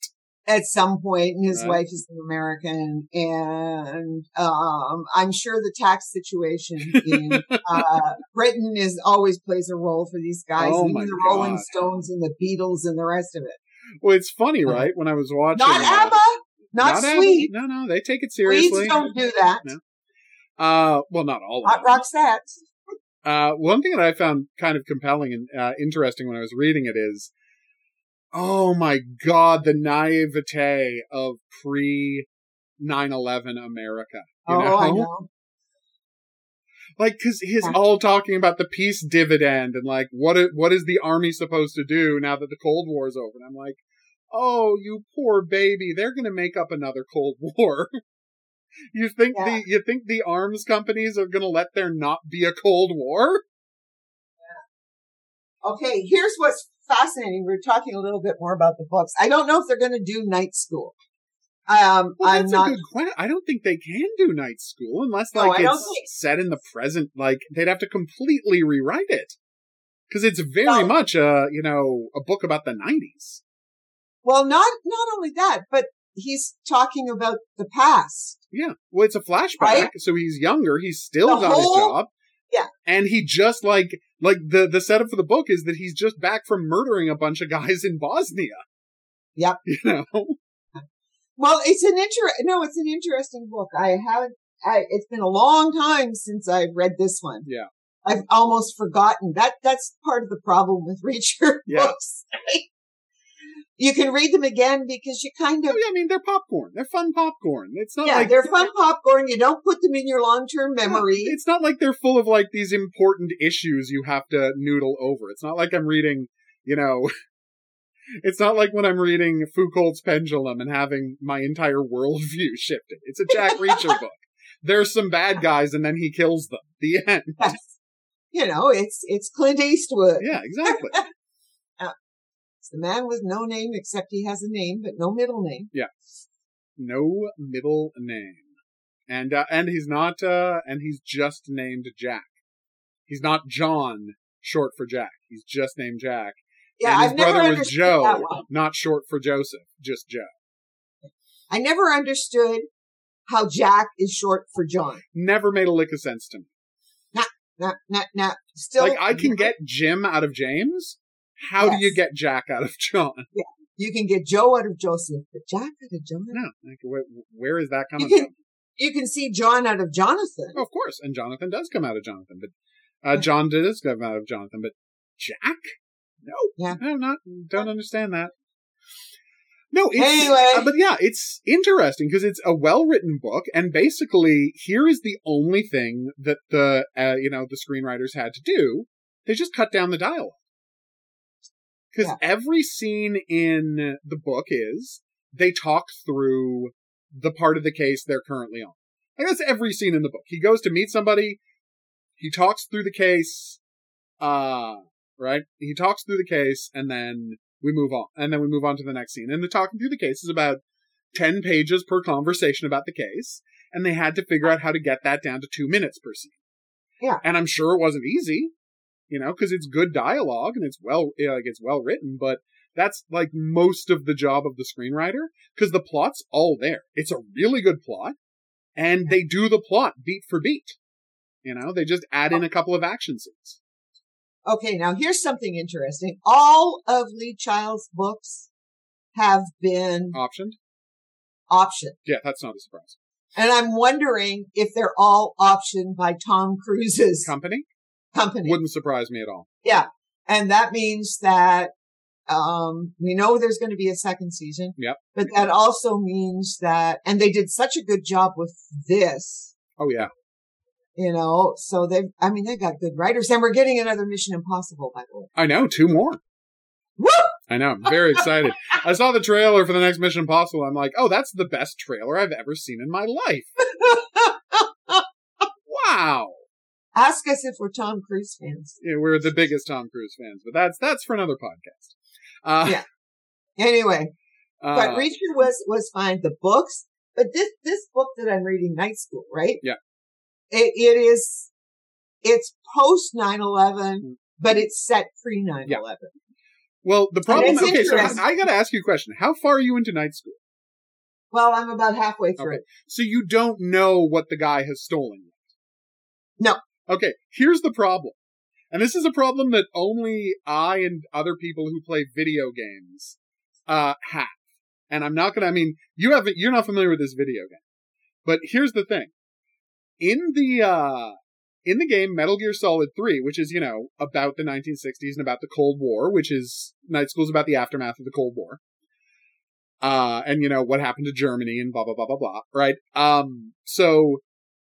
Speaker 2: At some point, and his
Speaker 1: Right.
Speaker 2: wife is an American, and um, I'm sure the tax situation in uh, Britain is always plays a role for these guys,
Speaker 1: Oh
Speaker 2: even the Rolling Stones and the Beatles and the rest of it.
Speaker 1: well it's funny right when i was watching
Speaker 2: Not
Speaker 1: uh,
Speaker 2: ABBA, not,
Speaker 1: ABBA.
Speaker 2: Sweet.
Speaker 1: no no they take it
Speaker 2: Please
Speaker 1: seriously
Speaker 2: don't do that.
Speaker 1: No. uh well not all of
Speaker 2: Hot Roxette.
Speaker 1: Uh, one thing that I found kind of compelling and uh, interesting when I was reading it is, oh my god, the naivete of pre 9/11 America. You
Speaker 2: oh,
Speaker 1: know?
Speaker 2: I know.
Speaker 1: Like, cause he's
Speaker 2: Yeah.
Speaker 1: all talking about the peace dividend and like, what, i- what is the army supposed to do now that the Cold War is over? And I'm like, oh, you poor baby, they're gonna make up another Cold War. you think
Speaker 2: Yeah.
Speaker 1: the, you think the arms companies are gonna let there not be a Cold War? Yeah.
Speaker 2: Okay, here's what's fascinating. We're talking a little bit more about the books. I don't know if they're going to do night school. Um,
Speaker 1: Well,
Speaker 2: I'm
Speaker 1: that's
Speaker 2: not.
Speaker 1: a good question. I don't think they can do night school unless like
Speaker 2: don't
Speaker 1: it's
Speaker 2: think-
Speaker 1: set in the present. Like they'd have to completely rewrite it because it's very
Speaker 2: No.
Speaker 1: much a you know a book about the nineties.
Speaker 2: Well, not not only that, but he's talking about the past.
Speaker 1: Yeah, well, it's a flashback,
Speaker 2: Right?
Speaker 1: so he's younger. He's still
Speaker 2: The
Speaker 1: got his
Speaker 2: whole-
Speaker 1: job.
Speaker 2: Yeah.
Speaker 1: and he just like like the the setup for the book is that he's just back from murdering a bunch of guys in Bosnia.
Speaker 2: Yep.
Speaker 1: You know,
Speaker 2: Well, it's an inter. No, it's an interesting book. I haven't. I, it's been a long time since I've read this one.
Speaker 1: Yeah.
Speaker 2: I've almost forgotten that. That's part of the problem with Reacher
Speaker 1: Yeah.
Speaker 2: books. you can read them again because you kind of.
Speaker 1: Oh, I mean they're popcorn. They're fun popcorn. It's not
Speaker 2: Yeah,
Speaker 1: like
Speaker 2: they're fun popcorn. You don't put them in your long-term memory.
Speaker 1: It's not like they're full of like these important issues you have to noodle over. It's not like I'm reading, you know, it's not like when I'm reading Foucault's Pendulum and having my entire worldview shifted. It's a Jack Reacher book. There's some bad guys and then he kills them. The end.
Speaker 2: Yes. You know, it's it's Clint Eastwood.
Speaker 1: Yeah, exactly.
Speaker 2: It's the man with no name except he has a name, but no middle name. Yeah.
Speaker 1: No middle name. And, uh, and he's not, uh, and he's just named Jack. He's not John, short for Jack. He's just named Jack.
Speaker 2: Yeah,
Speaker 1: and his
Speaker 2: I've never
Speaker 1: brother was Joe, not short for Joseph, just Joe.
Speaker 2: I never understood how Jack is short for John.
Speaker 1: Never made a lick of sense to me.
Speaker 2: Nah, nah, nah, nah. Still,
Speaker 1: like I can get Jim out of James. How do you get Jack out of John?
Speaker 2: you can get Joe out of Joseph, but Jack out of John.
Speaker 1: No, like where, where is that coming
Speaker 2: You can
Speaker 1: from?
Speaker 2: you can see John out of Jonathan.
Speaker 1: Oh, of course, and Jonathan does come out of Jonathan, but uh, John does come out of Jonathan, but Jack? No,
Speaker 2: Yeah.
Speaker 1: no, not don't understand that. No, it's,
Speaker 2: Anyway.
Speaker 1: uh, but yeah, it's interesting because it's a well-written book, and basically, here is the only thing that the uh, you know the screenwriters had to do. They just cut down the dialogue because
Speaker 2: Yeah.
Speaker 1: every scene in the book is they talk through the part of the case they're currently on. Like that's every scene in the book. He goes to meet somebody, he talks through the case, uh, right? He talks through the case, and then we move on, and then we move on to the next scene. And the talking through the case is about ten pages per conversation about the case, and they had to figure out how to get that down to two minutes per scene.
Speaker 2: Yeah,
Speaker 1: and I'm sure it wasn't easy, you know, because it's good dialogue and it's well, like it's well written, but that's like most of the job of the screenwriter because the plot's all there. It's a really good plot and they do the plot beat for beat. You know, they just add in a couple of action scenes.
Speaker 2: Okay, now here's something interesting. All of Lee Child's books have been
Speaker 1: optioned.
Speaker 2: Optioned.
Speaker 1: Yeah, that's not a surprise.
Speaker 2: And I'm wondering if they're all optioned by Tom Cruise's
Speaker 1: company.
Speaker 2: Company
Speaker 1: wouldn't surprise me at all.
Speaker 2: Yeah, and that means that um, we know there's going to be a second season.
Speaker 1: Yep.
Speaker 2: But that also means that, and they did such a good job with this.
Speaker 1: Oh yeah.
Speaker 2: You know, so they, I mean, they got good writers and we're getting another Mission Impossible, by the way.
Speaker 1: I know, two more.
Speaker 2: Woo!
Speaker 1: I know, I'm very excited. I saw the trailer for the next Mission Impossible. I'm like, oh, that's the best trailer I've ever seen in my life. wow.
Speaker 2: Ask us if we're Tom Cruise fans.
Speaker 1: Yeah, we're the biggest Tom Cruise fans, but that's that's for another podcast.
Speaker 2: Uh, yeah. Anyway, uh, but Reacher was was fine. The books, but this this book that I'm reading, Night School, right?
Speaker 1: Yeah.
Speaker 2: It, it is. It's post 9/11, mm. but it's set pre 9/11. Yeah.
Speaker 1: Well, the problem. Okay, so I, I got to ask you a question. How far are you into Night School?
Speaker 2: Well, I'm about halfway through
Speaker 1: okay. it. So you don't know what the guy has stolen yet.
Speaker 2: No.
Speaker 1: Okay, here's the problem. And this is a problem that only I and other people who play video games uh, have. And I'm not gonna. I mean, you haven't. You're not familiar with this video game. But here's the thing. In the uh, in the game Metal Gear Solid 3, which is you know about the 1960s and about the Cold War, which is Night School's about the aftermath of the Cold War. Uh, and you know what happened to Germany and blah blah blah blah blah. Right. Um. So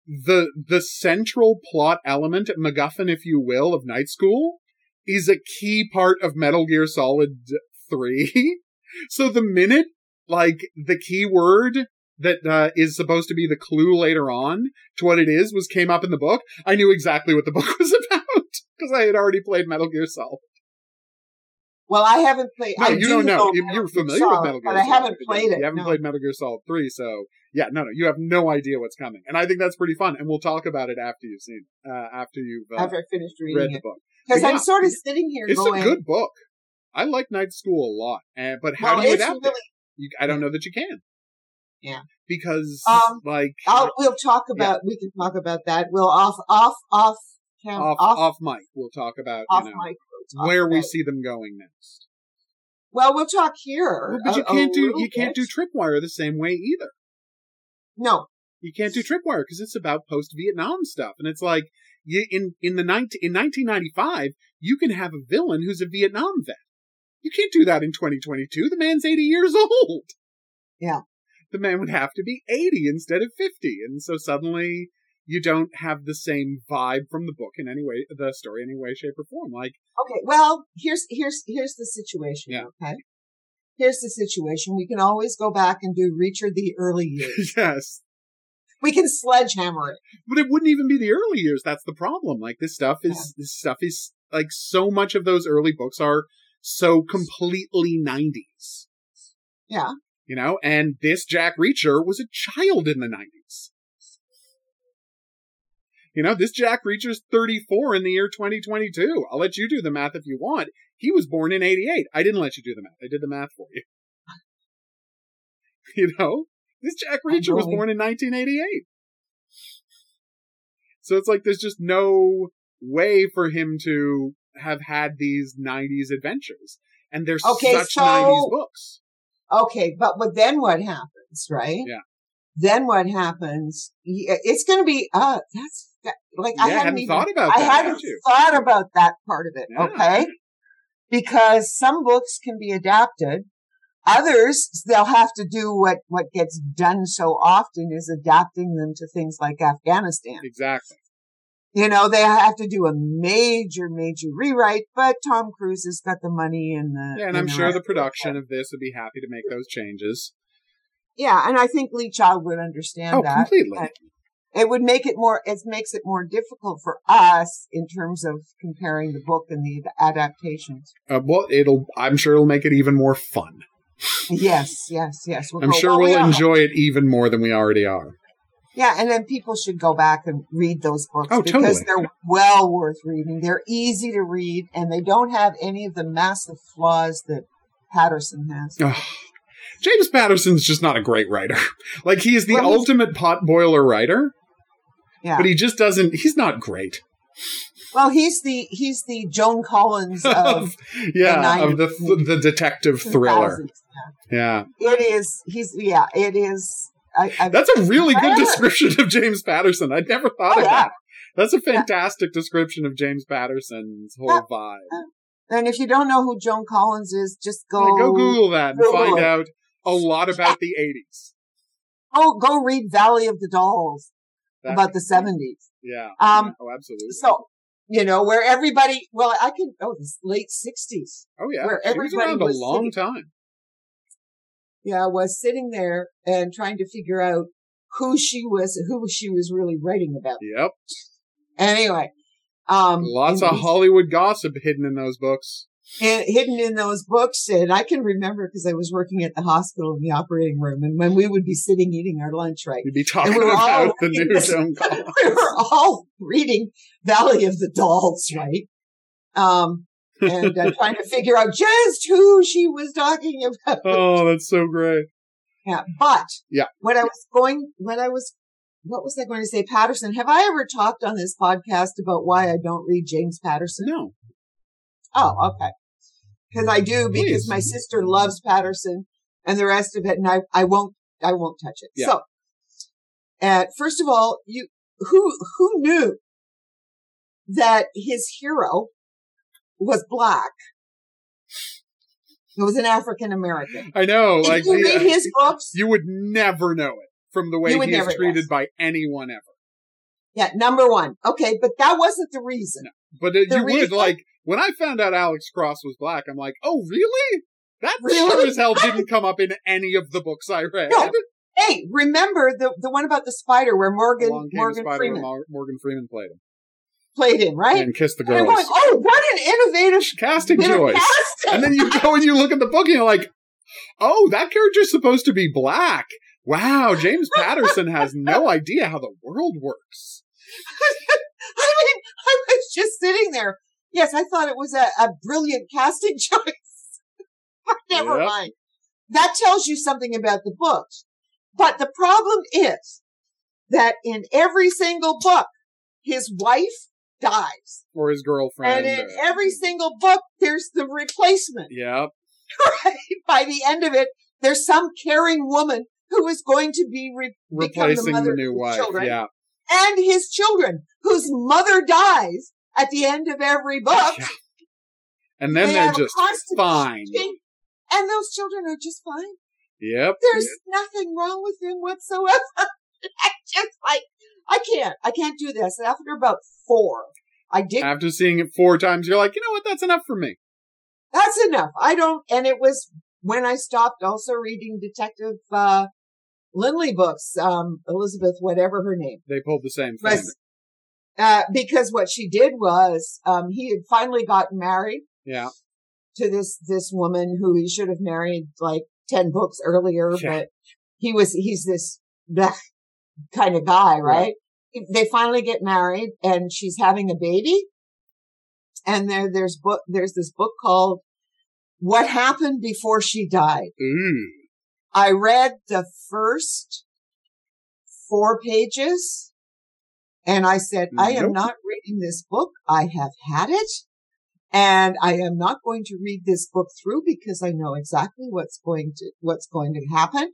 Speaker 1: the the central plot element, MacGuffin, if you will, of Night School is a key part of Metal Gear Solid 3. so the minute, like, the key word that uh, is supposed to be the clue later on to what it is was came up in the book, I knew exactly what the book was about because I had already played Metal Gear Solid.
Speaker 2: Well, I haven't played.
Speaker 1: No, I you do don't know. know you're familiar Solid, with Metal Gear,
Speaker 2: but I haven't played it.
Speaker 1: You haven't
Speaker 2: no.
Speaker 1: played Metal Gear Solid Three, so yeah, no, no, you have no idea what's coming, and I think that's pretty fun. And we'll talk about it after you've seen, uh, after you've uh,
Speaker 2: after I finished reading
Speaker 1: read
Speaker 2: it.
Speaker 1: the book.
Speaker 2: Because yeah, I'm sort of sitting here.
Speaker 1: It's
Speaker 2: going,
Speaker 1: a good book. I like Night School a lot, and but how
Speaker 2: well,
Speaker 1: do you adapt
Speaker 2: really,
Speaker 1: it? You, I don't know that you can.
Speaker 2: Yeah,
Speaker 1: because
Speaker 2: um,
Speaker 1: like
Speaker 2: I'll, we'll talk about. Yeah. We can talk about that. We'll off off off
Speaker 1: off, off, off mic. We'll talk about
Speaker 2: off
Speaker 1: you know,
Speaker 2: mic,
Speaker 1: we'll where we see them going next.
Speaker 2: Well, we'll talk here.
Speaker 1: Well, but you can't do you
Speaker 2: bit.
Speaker 1: can't do Tripwire the same way either.
Speaker 2: No,
Speaker 1: you can't do Tripwire because it's about post Vietnam stuff, and it's like you, in in the 19, in 1995 you can have a villain who's a Vietnam vet. You can't do that in 2022. The man's 80 years old.
Speaker 2: Yeah.
Speaker 1: The man would have to be 80 instead of 50, and so suddenly you don't have the same vibe from the book in any way, the story in any way, shape, or form. Like,
Speaker 2: okay, well, here's here's here's the situation.
Speaker 1: Yeah.
Speaker 2: Okay. Here's the situation. We can always go back and do Reacher the early years.
Speaker 1: yes.
Speaker 2: We can sledgehammer it.
Speaker 1: But it wouldn't even be the early years. That's the problem. Like this stuff is yeah. this stuff is like so much of those early books are so completely 90s.
Speaker 2: Yeah.
Speaker 1: You know, and this Jack Reacher was a child in the 90s. You know, this Jack Reacher's 34 in the year 2022. I'll let you do the math if you want. He was born in 88. I didn't let you do the math. I did the math for you. you know, this Jack Reacher was born in 1988. So it's like there's just no way for him to have had these 90s adventures. And they're
Speaker 2: okay,
Speaker 1: such
Speaker 2: so,
Speaker 1: 90s books.
Speaker 2: Okay, but, but then what happens, right?
Speaker 1: Yeah.
Speaker 2: Then what happens? It's going to be, uh, that's that, like
Speaker 1: yeah,
Speaker 2: I hadn't,
Speaker 1: hadn't
Speaker 2: even,
Speaker 1: thought about
Speaker 2: I
Speaker 1: that.
Speaker 2: hadn't thought about that part of it.
Speaker 1: Yeah.
Speaker 2: Okay. Because some books can be adapted. Others, they'll have to do what, what gets done so often is adapting them to things like Afghanistan.
Speaker 1: Exactly.
Speaker 2: You know, they have to do a major, major rewrite, but Tom Cruise has got the money and the.
Speaker 1: Yeah, and I'm sure the production of this would be happy to make those changes.
Speaker 2: Yeah, and I think Lee Child would understand
Speaker 1: oh,
Speaker 2: that.
Speaker 1: completely.
Speaker 2: It would make it more. It makes it more difficult for us in terms of comparing the book and the adaptations.
Speaker 1: Uh, well, it'll. I'm sure it'll make it even more fun.
Speaker 2: Yes, yes, yes.
Speaker 1: We'll I'm sure well, we'll we enjoy it even more than we already are.
Speaker 2: Yeah, and then people should go back and read those books
Speaker 1: oh,
Speaker 2: because
Speaker 1: totally.
Speaker 2: they're well worth reading. They're easy to read and they don't have any of the massive flaws that Patterson has.
Speaker 1: Oh, James Patterson's just not a great writer. like he is the well, ultimate pot boiler writer. Yeah. But he just doesn't he's not great.
Speaker 2: Well, he's the he's the Joan Collins of
Speaker 1: yeah the of the the detective thriller. Yeah.
Speaker 2: yeah. It is. He's yeah. It is I,
Speaker 1: That's a really good description of James Patterson. I'd never thought oh, of yeah. that. That's a fantastic yeah. description of James Patterson's whole vibe.
Speaker 2: And if you don't know who Joan Collins is, just go
Speaker 1: go Google that and Google find it. out a lot about the '80s.
Speaker 2: Oh, go read Valley of the Dolls that, about the '70s.
Speaker 1: Yeah. Um. Oh, absolutely.
Speaker 2: So you know where everybody. Well, I can. Oh, the late '60s.
Speaker 1: Oh yeah. Where everybody was around a long sitting, time
Speaker 2: yeah, was sitting there and trying to figure out who she was, who she was really writing about.
Speaker 1: Yep.
Speaker 2: Anyway, um,
Speaker 1: lots of Hollywood gossip hidden in those books.
Speaker 2: And hidden in those books, and I can remember because I was working at the hospital in the operating room, and when we would be sitting eating our lunch, right?
Speaker 1: We'd be talking we about the new Joan
Speaker 2: we were all reading Valley of the Dolls, right? Um, and uh, trying to figure out just who she was talking about.
Speaker 1: Oh, that's so great.
Speaker 2: Yeah, but
Speaker 1: yeah,
Speaker 2: when I was going, when I was, what was I going to say, Patterson? Have I ever talked on this podcast about why I don't read James Patterson?
Speaker 1: No.
Speaker 2: Oh, okay. Because I do because Please. my sister loves Patterson and the rest of it, and I I won't I won't touch it. Yeah. So, uh, first of all, you who who knew that his hero was black. He was an African American.
Speaker 1: I know.
Speaker 2: If
Speaker 1: like
Speaker 2: you read his books,
Speaker 1: you would never know it from the way he is treated by anyone ever.
Speaker 2: Yeah, number one. Okay, but that wasn't the reason. No,
Speaker 1: but it, you reason, would like when I found out Alex Cross was black. I'm like, oh really? That really? sure as hell didn't come up in any of the books I read.
Speaker 2: No. Hey, remember the the one about the spider where Morgan Morgan Freeman
Speaker 1: Morgan Freeman played him
Speaker 2: played in, right?
Speaker 1: And Kiss the Girls.
Speaker 2: Going, oh, what an innovative
Speaker 1: casting choice. Casting. And then you go and you look at the book and you're like, oh, that character's supposed to be black. Wow, James Patterson has no idea how the world works.
Speaker 2: I mean, I was just sitting there. Yes, I thought it was a, a brilliant casting choice. Never yep. mind. That tells you something about the books. But the problem is that in every single book, his wife dies.
Speaker 1: Or his girlfriend.
Speaker 2: And in or... every single book, there's the replacement.
Speaker 1: Yep.
Speaker 2: Right? By the end of it, there's some caring woman who is going to be re-
Speaker 1: replacing
Speaker 2: the, mother
Speaker 1: the new wife.
Speaker 2: Children,
Speaker 1: yeah.
Speaker 2: And his children, whose mother dies at the end of every book. Yeah.
Speaker 1: And then they are just fine.
Speaker 2: And those children are just fine.
Speaker 1: Yep.
Speaker 2: There's yep. nothing wrong with them whatsoever. I just like, I can't. I can't do this. After about four, I did.
Speaker 1: After seeing it four times, you're like, you know what? That's enough for me.
Speaker 2: That's enough. I don't. And it was when I stopped also reading Detective uh, Lynley books. Um, Elizabeth, whatever her name.
Speaker 1: They pulled the same thing.
Speaker 2: Uh, because what she did was, um, he had finally gotten married.
Speaker 1: Yeah.
Speaker 2: To this this woman who he should have married like ten books earlier, yeah. but he was he's this kind of guy, right? right? They finally get married and she's having a baby. And there, there's book, there's this book called What Happened Before She Died.
Speaker 1: Mm.
Speaker 2: I read the first four pages and I said, nope. I am not reading this book. I have had it. And I am not going to read this book through because I know exactly what's going to, what's going to happen.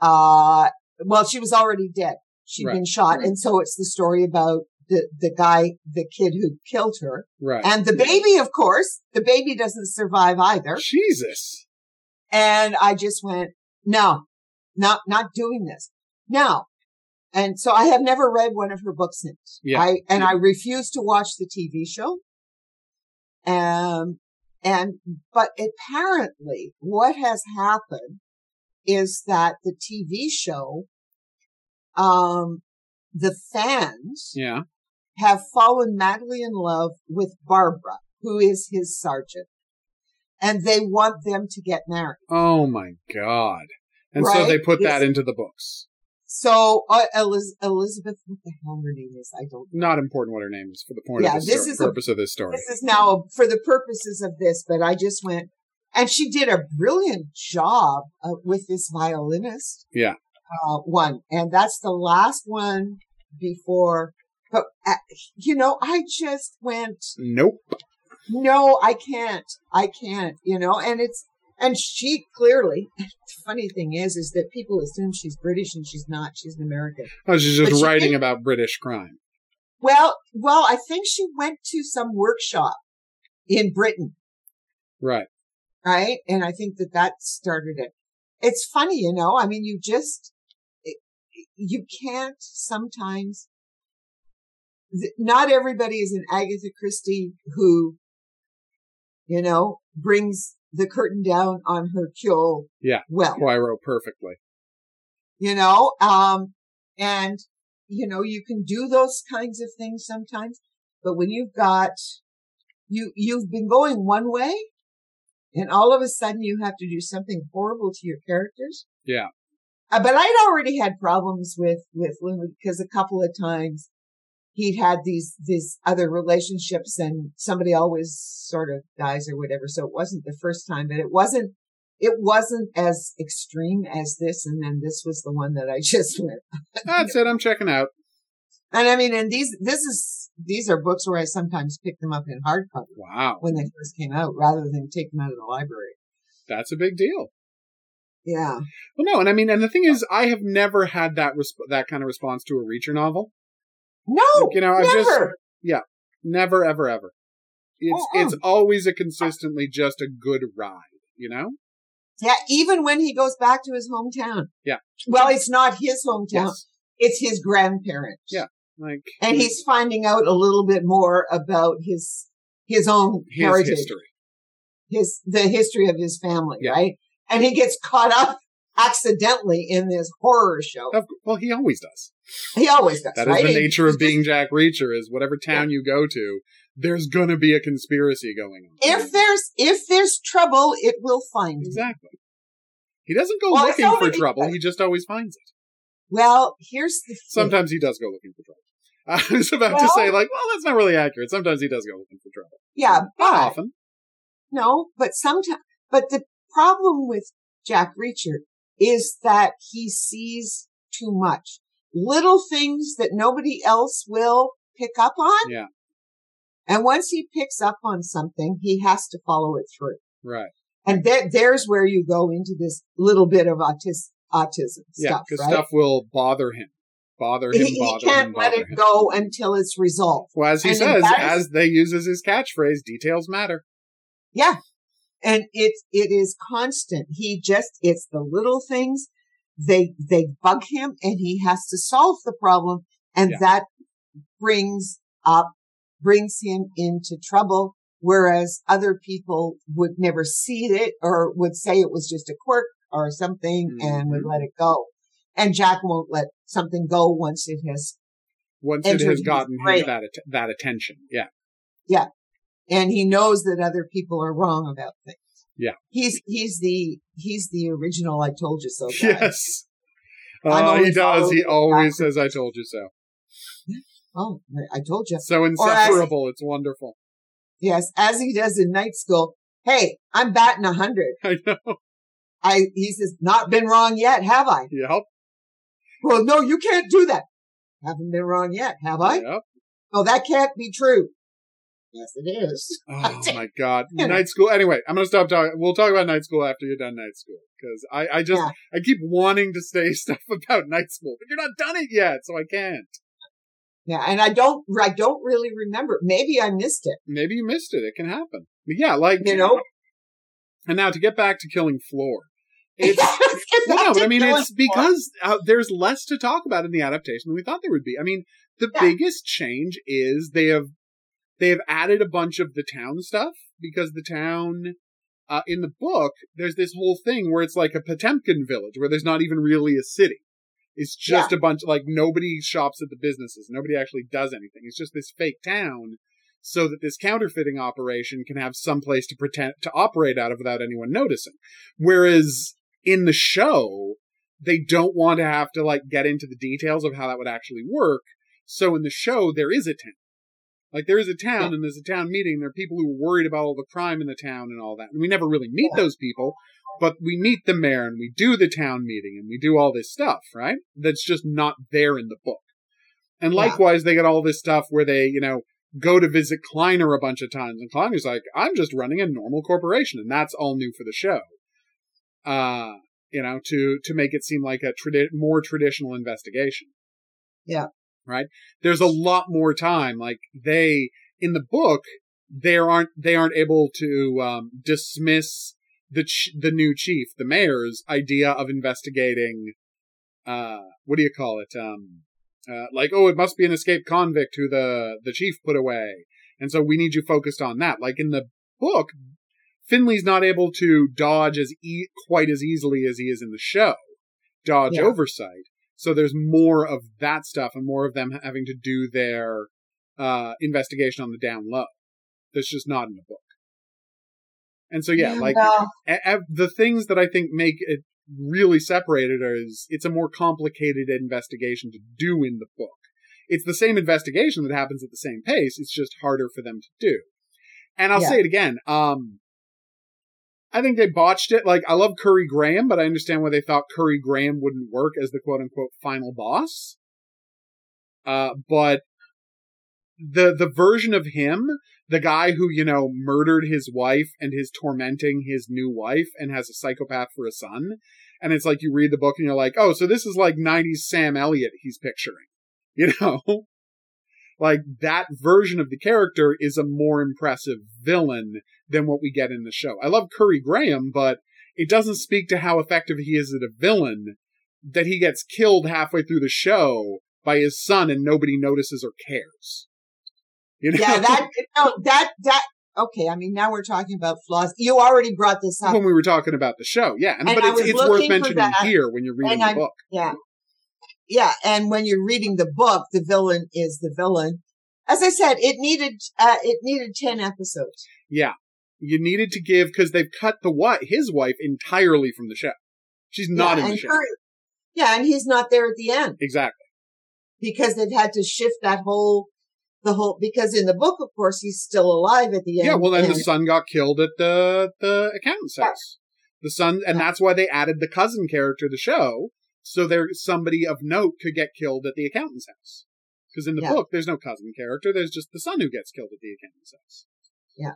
Speaker 2: Uh, well, she was already dead. She'd right. been shot. And so it's the story about the, the guy, the kid who killed her.
Speaker 1: Right.
Speaker 2: And the baby, of course, the baby doesn't survive either.
Speaker 1: Jesus.
Speaker 2: And I just went, no, not, not doing this. Now, and so I have never read one of her books since.
Speaker 1: Yeah.
Speaker 2: I, and I refuse to watch the TV show. Um, and, but apparently what has happened is that the TV show, um, the fans
Speaker 1: Yeah.
Speaker 2: have fallen madly in love with Barbara, who is his sergeant. And they want them to get married.
Speaker 1: Oh my god. And so they put that
Speaker 2: It's-
Speaker 1: into the books.
Speaker 2: So uh, Eliz- Elizabeth, what the hell her name is? I don't. Know.
Speaker 1: Not important what her name is for the point
Speaker 2: Yeah,
Speaker 1: of this,
Speaker 2: this
Speaker 1: story,
Speaker 2: is a-
Speaker 1: purpose of this story.
Speaker 2: This is now for the purposes of this, but I just went, and she did a brilliant job uh, with this violinist.
Speaker 1: Yeah.
Speaker 2: Uh, one, and that's the last one before. But uh, you know, I just went.
Speaker 1: Nope.
Speaker 2: no, I can't. I can't, you know, and it's, and she clearly, the funny thing is, is that people assume she's British and she's not. She's an American.
Speaker 1: Oh, she's just
Speaker 2: she
Speaker 1: writing
Speaker 2: did-
Speaker 1: about British crime.
Speaker 2: Well, well, I think she went to some workshop in Britain,
Speaker 1: Right.
Speaker 2: right? And I think that that started it. It's funny, you know, I mean, you just, you can't sometimes, not everybody is an Agatha Christie who, you know, brings the curtain down on her kill
Speaker 1: Yeah.
Speaker 2: well,
Speaker 1: Poirot perfectly.
Speaker 2: you know, um, and, you know, you can do those kinds of things sometimes, but when you've got, you, you've been going one way and all of a sudden you have to do something horrible to your characters.
Speaker 1: Yeah.
Speaker 2: Uh, but I'd already had problems with, with because a couple of times he'd had these, these other relationships and somebody always sort of dies or whatever. So it wasn't the first time, but it wasn't, it wasn't as extreme as this. And then this was the one that I just went.
Speaker 1: That's it. I'm checking out.
Speaker 2: And I mean, and these, this is, these are books where I sometimes pick them up in hardcover
Speaker 1: Wow.
Speaker 2: when they first came out rather than take them out of the library.
Speaker 1: That's a big deal.
Speaker 2: Yeah.
Speaker 1: Well, no, and I mean, and the thing is, I have never had that resp- that kind of response to a Reacher novel.
Speaker 2: No,
Speaker 1: You know, I've just-
Speaker 2: Yeah,
Speaker 1: never, ever, ever. It's
Speaker 2: Uh-uh.
Speaker 1: it's always a consistently just a good ride. You know?
Speaker 2: Yeah, even when he goes back to his hometown.
Speaker 1: Yeah.
Speaker 2: Well, it's not his hometown.
Speaker 1: Yes.
Speaker 2: It's his grandparents.
Speaker 1: Yeah. Like
Speaker 2: And he's finding out a little bit more about his, his own
Speaker 1: his
Speaker 2: heritage,
Speaker 1: history.
Speaker 2: his, the history of his family,
Speaker 1: Yeah.
Speaker 2: right? And he gets caught up accidentally in this horror show.
Speaker 1: Of, well, he always does.
Speaker 2: He always does,
Speaker 1: That is
Speaker 2: right?
Speaker 1: the nature of being Jack Reacher. Is whatever town you go to, there's gonna be a conspiracy going on.
Speaker 2: If there's, if there's trouble, it will find him.
Speaker 1: exactly. He doesn't go
Speaker 2: Well,
Speaker 1: looking for trouble. He just always finds it.
Speaker 2: Well, here's the thing.
Speaker 1: Sometimes he does go looking for trouble. I was about to say, like, well, that's not really accurate. Sometimes he does go looking for trouble.
Speaker 2: Yeah,
Speaker 1: Not
Speaker 2: but
Speaker 1: often.
Speaker 2: no, but sometimes, but the problem with Jack Reacher is that he sees too much. Little things that nobody else will pick up on.
Speaker 1: Yeah.
Speaker 2: And once he picks up on something, he has to follow it through.
Speaker 1: Right.
Speaker 2: And that there's where you go into this little bit of autis, autism
Speaker 1: Yeah,
Speaker 2: stuff,
Speaker 1: because
Speaker 2: right?
Speaker 1: stuff will bother him. Bother him,
Speaker 2: he, he
Speaker 1: bother
Speaker 2: can't
Speaker 1: him,
Speaker 2: let it
Speaker 1: him.
Speaker 2: go until it's resolved.
Speaker 1: Well, as he
Speaker 2: And
Speaker 1: says,
Speaker 2: is-
Speaker 1: as they uses his catchphrase, details matter.
Speaker 2: Yeah. And it, it is constant. He just, it's the little things. They, they bug him and he has to solve the problem. And
Speaker 1: Yeah.
Speaker 2: that brings up, brings him into trouble. Whereas other people would never see it or would say it was just a quirk or something and would
Speaker 1: Mhm.
Speaker 2: let it go. And Jack won't let something go once it has,
Speaker 1: Once it has gotten him that that attention, Yeah.
Speaker 2: yeah, and he knows that other people are wrong about things.
Speaker 1: Yeah.
Speaker 2: He's, he's the, he's the original I told you so guy.
Speaker 1: yes. Oh, he does. He always says, "I told you so."
Speaker 2: Oh, I told you.
Speaker 1: So
Speaker 2: Or as-
Speaker 1: inseparable. It's wonderful.
Speaker 2: Yes, as he does in night school. Hey, I'm batting a hundred.
Speaker 1: I know.
Speaker 2: I, he says, not been wrong yet, have I?
Speaker 1: Yep.
Speaker 2: Well, no, you can't do that. Haven't been wrong yet, have I?
Speaker 1: Yep.
Speaker 2: No, that can't be true. Yes, it is.
Speaker 1: Oh my god, night school. Anyway, I'm gonna stop talking. We'll talk about night school after you're done night school because I, I just,
Speaker 2: Yeah.
Speaker 1: I keep wanting to say stuff about night school, but you're not done it yet, so I can't.
Speaker 2: Yeah, and I don't, I don't really remember. Maybe I missed it.
Speaker 1: Maybe you missed it. It can happen. But yeah, like
Speaker 2: You know?
Speaker 1: And now to get back to killing Floor, it's well, no, but I mean it's because uh, there's less to talk about in the adaptation than we thought there would be. I mean, the
Speaker 2: Yeah.
Speaker 1: biggest change is they have they have added a bunch of the town stuff because the town Uh, in the book, there's this whole thing where it's like a Potemkin village where there's not even really a city. It's just yeah. a bunch like nobody shops at the businesses. Nobody actually does anything. It's just this fake town so that this counterfeiting operation can have some place to pretend to operate out of without anyone noticing. Whereas in the show, they don't want to have to like get into the details of how that would actually work. So in the show, there is a town. Like there is a town yeah. and there's a town meeting. There are people who are worried about all the crime in the town and all that. And we never really meet yeah. those people, but we meet the mayor and we do the town meeting and we do all this stuff, right? That's just not there in the book. And likewise, yeah. they get all this stuff where they, you know, go to visit Kliner a bunch of times. And Kliner's like, I'm just running a normal corporation. And that's all new for the show. Uh, you know, to, to make it seem like a tradi- more traditional investigation.
Speaker 2: Yeah.
Speaker 1: Right. There's a lot more time. Like they, in the book, they aren't, they aren't able to, um, dismiss the, ch- the new chief, the mayor's idea of investigating, uh, what do you call it? Um, uh, like, oh, it must be an escaped convict who the the chief put away, and so we need you focused on that. Like in the book, Finlay's not able to dodge as e- quite as easily as he is in the show, dodge yeah. oversight. So there's more of that stuff and more of them having to do their uh, investigation on the down low. That's just not in the book. And so yeah, like a- a- the things that I think make it really separated is it's a more complicated investigation to do in the book. It's the same investigation that happens at the same pace. It's just harder for them to do. And I'll yeah. say it again. Um, I think they botched it. Like, I love Currie Graham, but I understand why they thought Currie Graham wouldn't work as the quote unquote final boss. Uh, but the, the version of him, the guy who, you know, murdered his wife and is tormenting his new wife and has a psychopath for a son, and it's like you read the book and you're like, oh, so this is like 90s Sam Elliott he's picturing. You know? Like that version of the character is a more impressive villain than what we get in the show. I love Currie Graham, but it doesn't speak to how effective he is at a villain that he gets killed halfway through the show by his son and nobody notices or cares.
Speaker 2: You know? Yeah, that no, that that okay, I mean, now we're talking about flaws. You already brought this up
Speaker 1: when we were talking about the show, yeah. And, and but it's, it's worth mentioning here when you're reading the I'm, book.
Speaker 2: Yeah, yeah. And when you're reading the book, the villain is the villain. As I said, it needed uh, it needed ten episodes.
Speaker 1: Yeah, you needed to give because they've cut the what his wife entirely from the show. She's not yeah, in the show. Her,
Speaker 2: yeah, and he's not there at the end.
Speaker 1: Exactly.
Speaker 2: Because they've had to shift that whole the whole because in the book, of course, he's still alive at the end.
Speaker 1: Yeah, well, then and, the son got killed at the the accountant's yeah. house. The son, and yeah. that's why they added the cousin character to the show, so there somebody of note could get killed at the accountant's house. Because in the yeah. book, there's no cousin character. There's just the son who gets killed at the accountant's house.
Speaker 2: Yeah.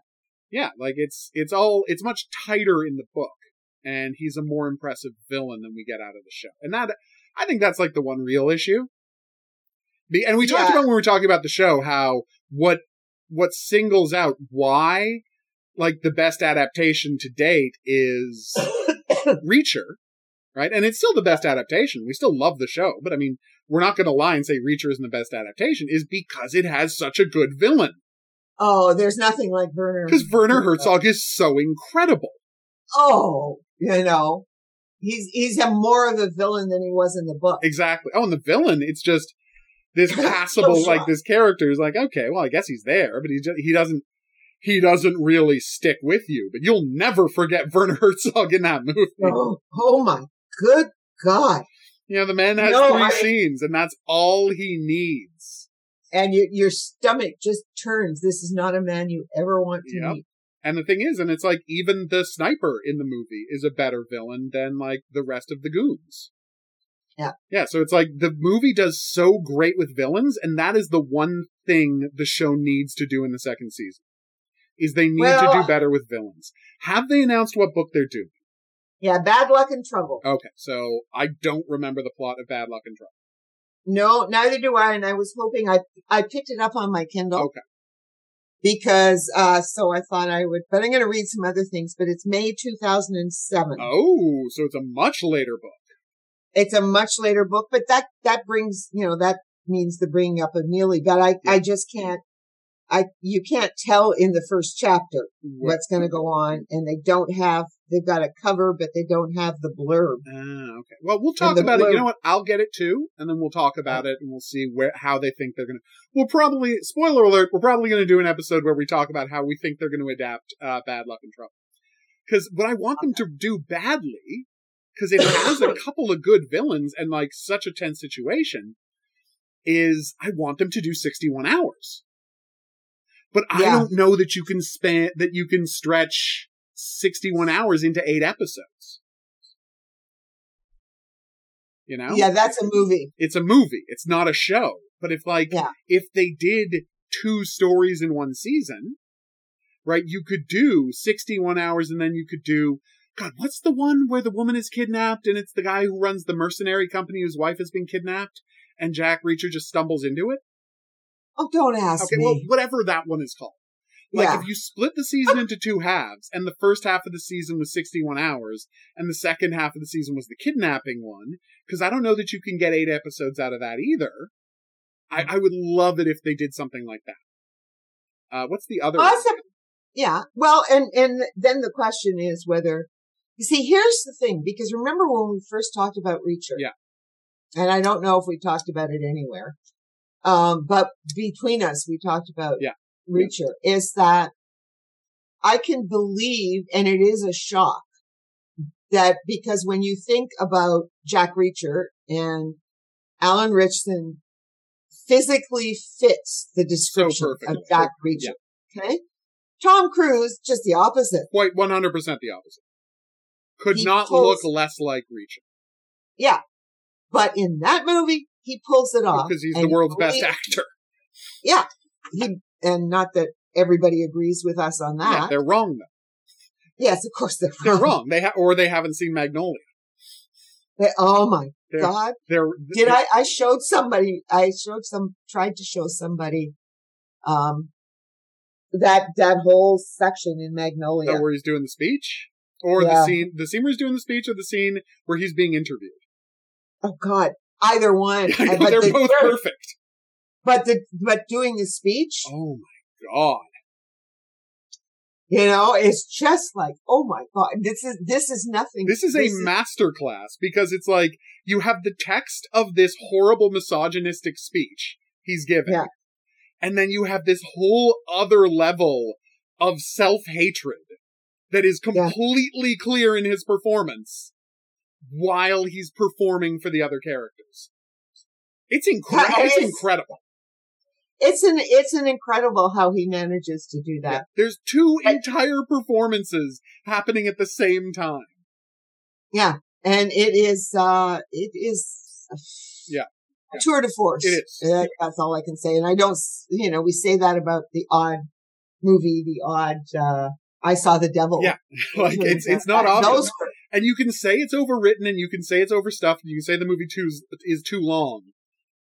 Speaker 1: Yeah, like it's it's all it's much tighter in the book, and he's a more impressive villain than we get out of the show. And that I think that's like the one real issue and we talked yeah. about when we were talking about the show how what what singles out why like the best adaptation to date is Reacher, right? And it's still the best adaptation. We still love the show, but I mean, we're not going to lie and say Reacher isn't the best adaptation is because it has such a good villain.
Speaker 2: Oh, there's nothing like Werner.
Speaker 1: Because Werner Herzog is so incredible.
Speaker 2: Oh, you know, he's he's a more of a villain than he was in the book.
Speaker 1: Exactly. Oh, and the villain, it's just this passable so like this character is like okay well i guess he's there but he just, he doesn't he doesn't really stick with you but you'll never forget werner herzog in that movie
Speaker 2: oh, oh my good god
Speaker 1: you know the man has no, three I, scenes and that's all he needs
Speaker 2: and you, your stomach just turns this is not a man you ever want to yep. meet
Speaker 1: and the thing is and it's like even the sniper in the movie is a better villain than like the rest of the goons
Speaker 2: yeah.
Speaker 1: Yeah. So it's like the movie does so great with villains, and that is the one thing the show needs to do in the second season. Is they need well, to do better with villains. Have they announced what book they're doing?
Speaker 2: Yeah, Bad Luck and Trouble.
Speaker 1: Okay, so I don't remember the plot of Bad Luck and Trouble.
Speaker 2: No, neither do I, and I was hoping I I picked it up on my Kindle.
Speaker 1: Okay.
Speaker 2: Because uh so I thought I would but I'm gonna read some other things, but it's May two thousand and seven.
Speaker 1: Oh, so it's a much later book.
Speaker 2: It's a much later book, but that, that brings, you know, that means the bringing up of Neagley, but I, yeah. I just can't, I you can't tell in the first chapter what's going to go on, and they don't have they've got a cover, but they don't have the blurb.
Speaker 1: Ah, okay. Well, we'll talk about blurb. it. You know what? I'll get it too, and then we'll talk about it, and we'll see where how they think they're going to. We'll probably spoiler alert. We're probably going to do an episode where we talk about how we think they're going to adapt uh, Bad Luck and Trouble. Because what I want them to do badly, because it has a couple of good villains and like such a tense situation, is I want them to do 61 hours. But yeah. I don't know that you can span, that you can stretch 61 hours into eight episodes. You know?
Speaker 2: Yeah, that's a movie.
Speaker 1: It's a movie. It's not a show. But if like, yeah. if they did two stories in one season, right, you could do 61 hours and then you could do, God, what's the one where the woman is kidnapped and it's the guy who runs the mercenary company whose wife has been kidnapped and Jack Reacher just stumbles into it?
Speaker 2: Oh, don't ask okay, me. well,
Speaker 1: whatever that one is called. Like yeah. if you split the season into two halves, and the first half of the season was 61 hours, and the second half of the season was the kidnapping one, because I don't know that you can get eight episodes out of that either. I, I would love it if they did something like that. Uh, what's the other?
Speaker 2: Awesome. Yeah. Well, and and then the question is whether you see. Here's the thing, because remember when we first talked about Reacher?
Speaker 1: Yeah.
Speaker 2: And I don't know if we talked about it anywhere. Um, but between us, we talked about
Speaker 1: yeah.
Speaker 2: Reacher yeah. is that I can believe, and it is a shock that because when you think about Jack Reacher and Alan Ritchson physically fits the description so of Jack Reacher. Yeah. Okay. Tom Cruise, just the opposite.
Speaker 1: Quite 100% the opposite. Could he not look less like Reacher.
Speaker 2: Yeah. But in that movie, he pulls it off
Speaker 1: because he's the world's best actor.
Speaker 2: Yeah, he and not that everybody agrees with us on that.
Speaker 1: Yeah, they're wrong though.
Speaker 2: Yes, of course they're wrong.
Speaker 1: They're wrong. They ha- or they haven't seen Magnolia.
Speaker 2: They, oh my they're, god! They're, Did I? I showed somebody. I showed some. Tried to show somebody. Um, that that whole section in Magnolia,
Speaker 1: where he's doing the speech, or yeah. the scene, the scene where he's doing the speech, or the scene where he's being interviewed.
Speaker 2: Oh God, either one.
Speaker 1: But they're the, both perfect.
Speaker 2: But the but doing the speech.
Speaker 1: Oh my God.
Speaker 2: You know, it's just like, oh my god, this is this is nothing.
Speaker 1: This is this a is... masterclass because it's like you have the text of this horrible misogynistic speech he's giving, yeah. and then you have this whole other level of self hatred that is completely yeah. clear in his performance while he's performing for the other characters. It's incredible. It's incredible.
Speaker 2: It's an it's an incredible how he manages to do that. Yeah,
Speaker 1: there's two but, entire performances happening at the same time.
Speaker 2: Yeah, and it is uh it is
Speaker 1: yeah.
Speaker 2: A tour de force.
Speaker 1: It is.
Speaker 2: that's all I can say. And I don't, you know, we say that about the odd movie, the odd, uh, I saw the devil.
Speaker 1: Yeah. like it's, it's not obvious. And you can say it's overwritten and you can say it's overstuffed and you can say the movie too is, is too long.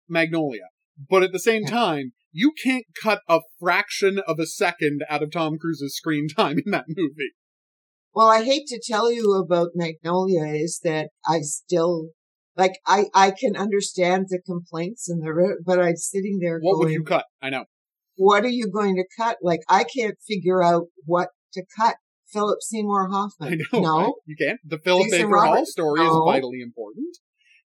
Speaker 1: Magnolia. But at the same hmm. time, you can't cut a fraction of a second out of Tom Cruise's screen time in that movie.
Speaker 2: Well, I hate to tell you about Magnolia is that I still like I I can understand the complaints and the but I'm sitting there.
Speaker 1: What
Speaker 2: going,
Speaker 1: would you cut? I know.
Speaker 2: What are you going to cut? Like I can't figure out what to cut. Philip Seymour Hoffman. I know. No, right?
Speaker 1: you can't. The Philip Baker Hall story no. is vitally important.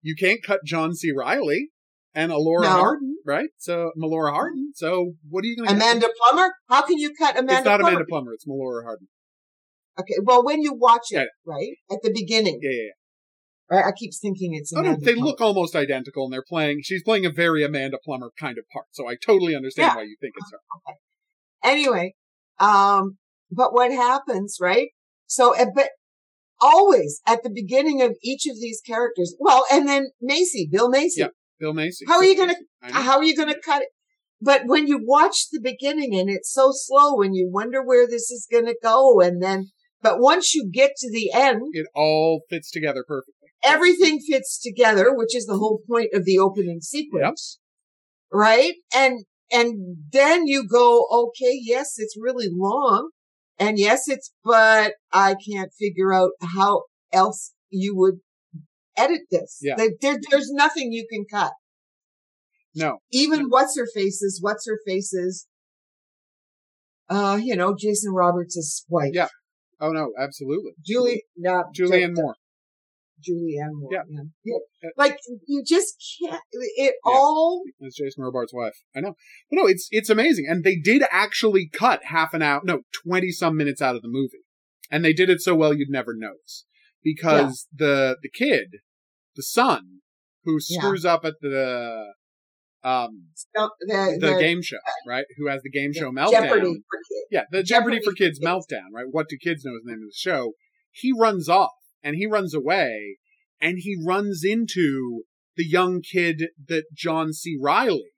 Speaker 1: You can't cut John C. Reilly and Alora no. Hardin, right? So Melora Hardin. So what are you going to
Speaker 2: do? Amanda? Plummer? How can you cut Amanda?
Speaker 1: It's not
Speaker 2: Plummer?
Speaker 1: Amanda Plummer. It's Melora Hardin.
Speaker 2: Okay. Well, when you watch it, yeah. right at the beginning.
Speaker 1: Yeah, yeah.
Speaker 2: Right. I keep thinking it's. Amanda
Speaker 1: oh no, they Plummer. look almost identical, and they're playing. She's playing a very Amanda Plummer kind of part. So I totally understand yeah. why you think it's her. Okay.
Speaker 2: Anyway, um, but what happens, right? So, eh, but always at the beginning of each of these characters, well, and then Macy, Bill Macy.
Speaker 1: Yeah, Bill Macy.
Speaker 2: How are you gonna, how are you gonna cut it? But when you watch the beginning and it's so slow and you wonder where this is gonna go and then, but once you get to the end,
Speaker 1: it all fits together perfectly.
Speaker 2: Everything fits together, which is the whole point of the opening sequence. Yep. Right? And, and then you go, okay, yes, it's really long and yes, it's, but I can't figure out how else you would edit this.
Speaker 1: Yeah.
Speaker 2: There, there's nothing you can cut.
Speaker 1: No.
Speaker 2: Even what's her faces, what's her faces uh, you know, Jason Robards' wife.
Speaker 1: Yeah. Oh no, absolutely.
Speaker 2: Julie, not
Speaker 1: Julianne Moore.
Speaker 2: Julianne Moore.
Speaker 1: Yeah.
Speaker 2: yeah. yeah. Like you just can't. It
Speaker 1: Yeah.
Speaker 2: all.
Speaker 1: It's Jason Robards' wife. I know. But no, it's it's amazing, and they did actually cut half an hour, no, twenty some minutes out of the movie, and they did it so well you'd never notice because the the kid, the son, who
Speaker 2: Yeah.
Speaker 1: screws up at the um
Speaker 2: The,
Speaker 1: the,
Speaker 2: the
Speaker 1: game show, right? Who has the game show meltdown?
Speaker 2: Jeopardy for kids.
Speaker 1: Yeah, the Jeopardy,
Speaker 2: Jeopardy
Speaker 1: for
Speaker 2: for
Speaker 1: Kids
Speaker 2: Kids.
Speaker 1: meltdown, right? What do kids know is the name of the show. He runs off and he runs away and he runs into the young kid that John C. Reilly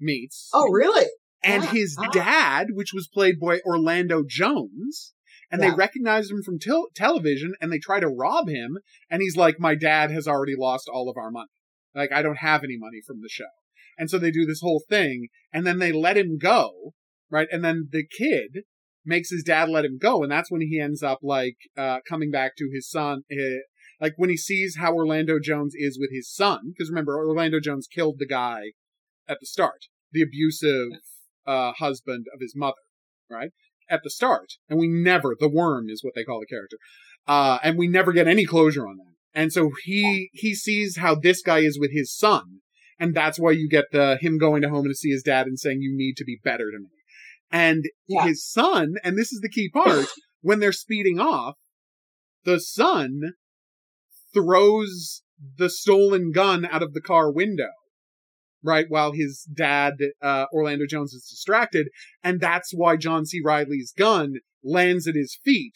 Speaker 1: meets.
Speaker 2: Oh, really?
Speaker 1: and
Speaker 2: ah,
Speaker 1: his
Speaker 2: ah.
Speaker 1: dad, which was played by Orlando Jones. And
Speaker 2: Yeah.
Speaker 1: they recognize him from tel- television and they try to rob him. And he's like, My dad has already lost all of our money. Like, I don't have any money from the show. And so they do this whole thing and then they let him go, right? And then the kid makes his dad let him go. And that's when he ends up like, uh, coming back to his son. Uh, like when he sees how Orlando Jones is with his son, because remember, Orlando Jones killed the guy at the start, the abusive, uh, husband of his mother, right? At the start. And we never, the worm is what they call the character. Uh, and we never get any closure on that. And so he, he sees how this guy is with his son. And that's why you get the, him going to home and to see his dad and saying, you need to be better to me. And
Speaker 2: Yeah.
Speaker 1: his son, and this is the key part, when they're speeding off, the son throws the stolen gun out of the car window right while his dad uh, orlando jones is distracted and that's why john c reilly's gun lands at his feet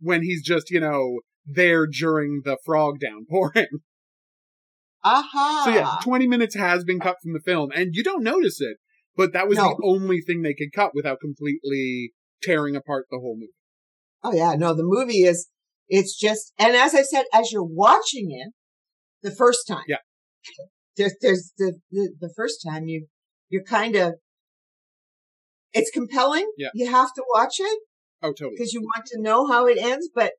Speaker 1: when he's just you know there during the frog downpouring
Speaker 2: Aha.
Speaker 1: so yeah 20 minutes has been cut from the film and you don't notice it but that was
Speaker 2: No.
Speaker 1: the only thing they could cut without completely tearing apart the whole movie
Speaker 2: Oh yeah, no, the movie is, it's just, and as I said, as you're watching it the first time.
Speaker 1: Yeah.
Speaker 2: There's, there's the, the, the first time you, you're kind of, it's compelling.
Speaker 1: Yeah.
Speaker 2: You have to watch it
Speaker 1: oh totally
Speaker 2: because you want to know how it ends, but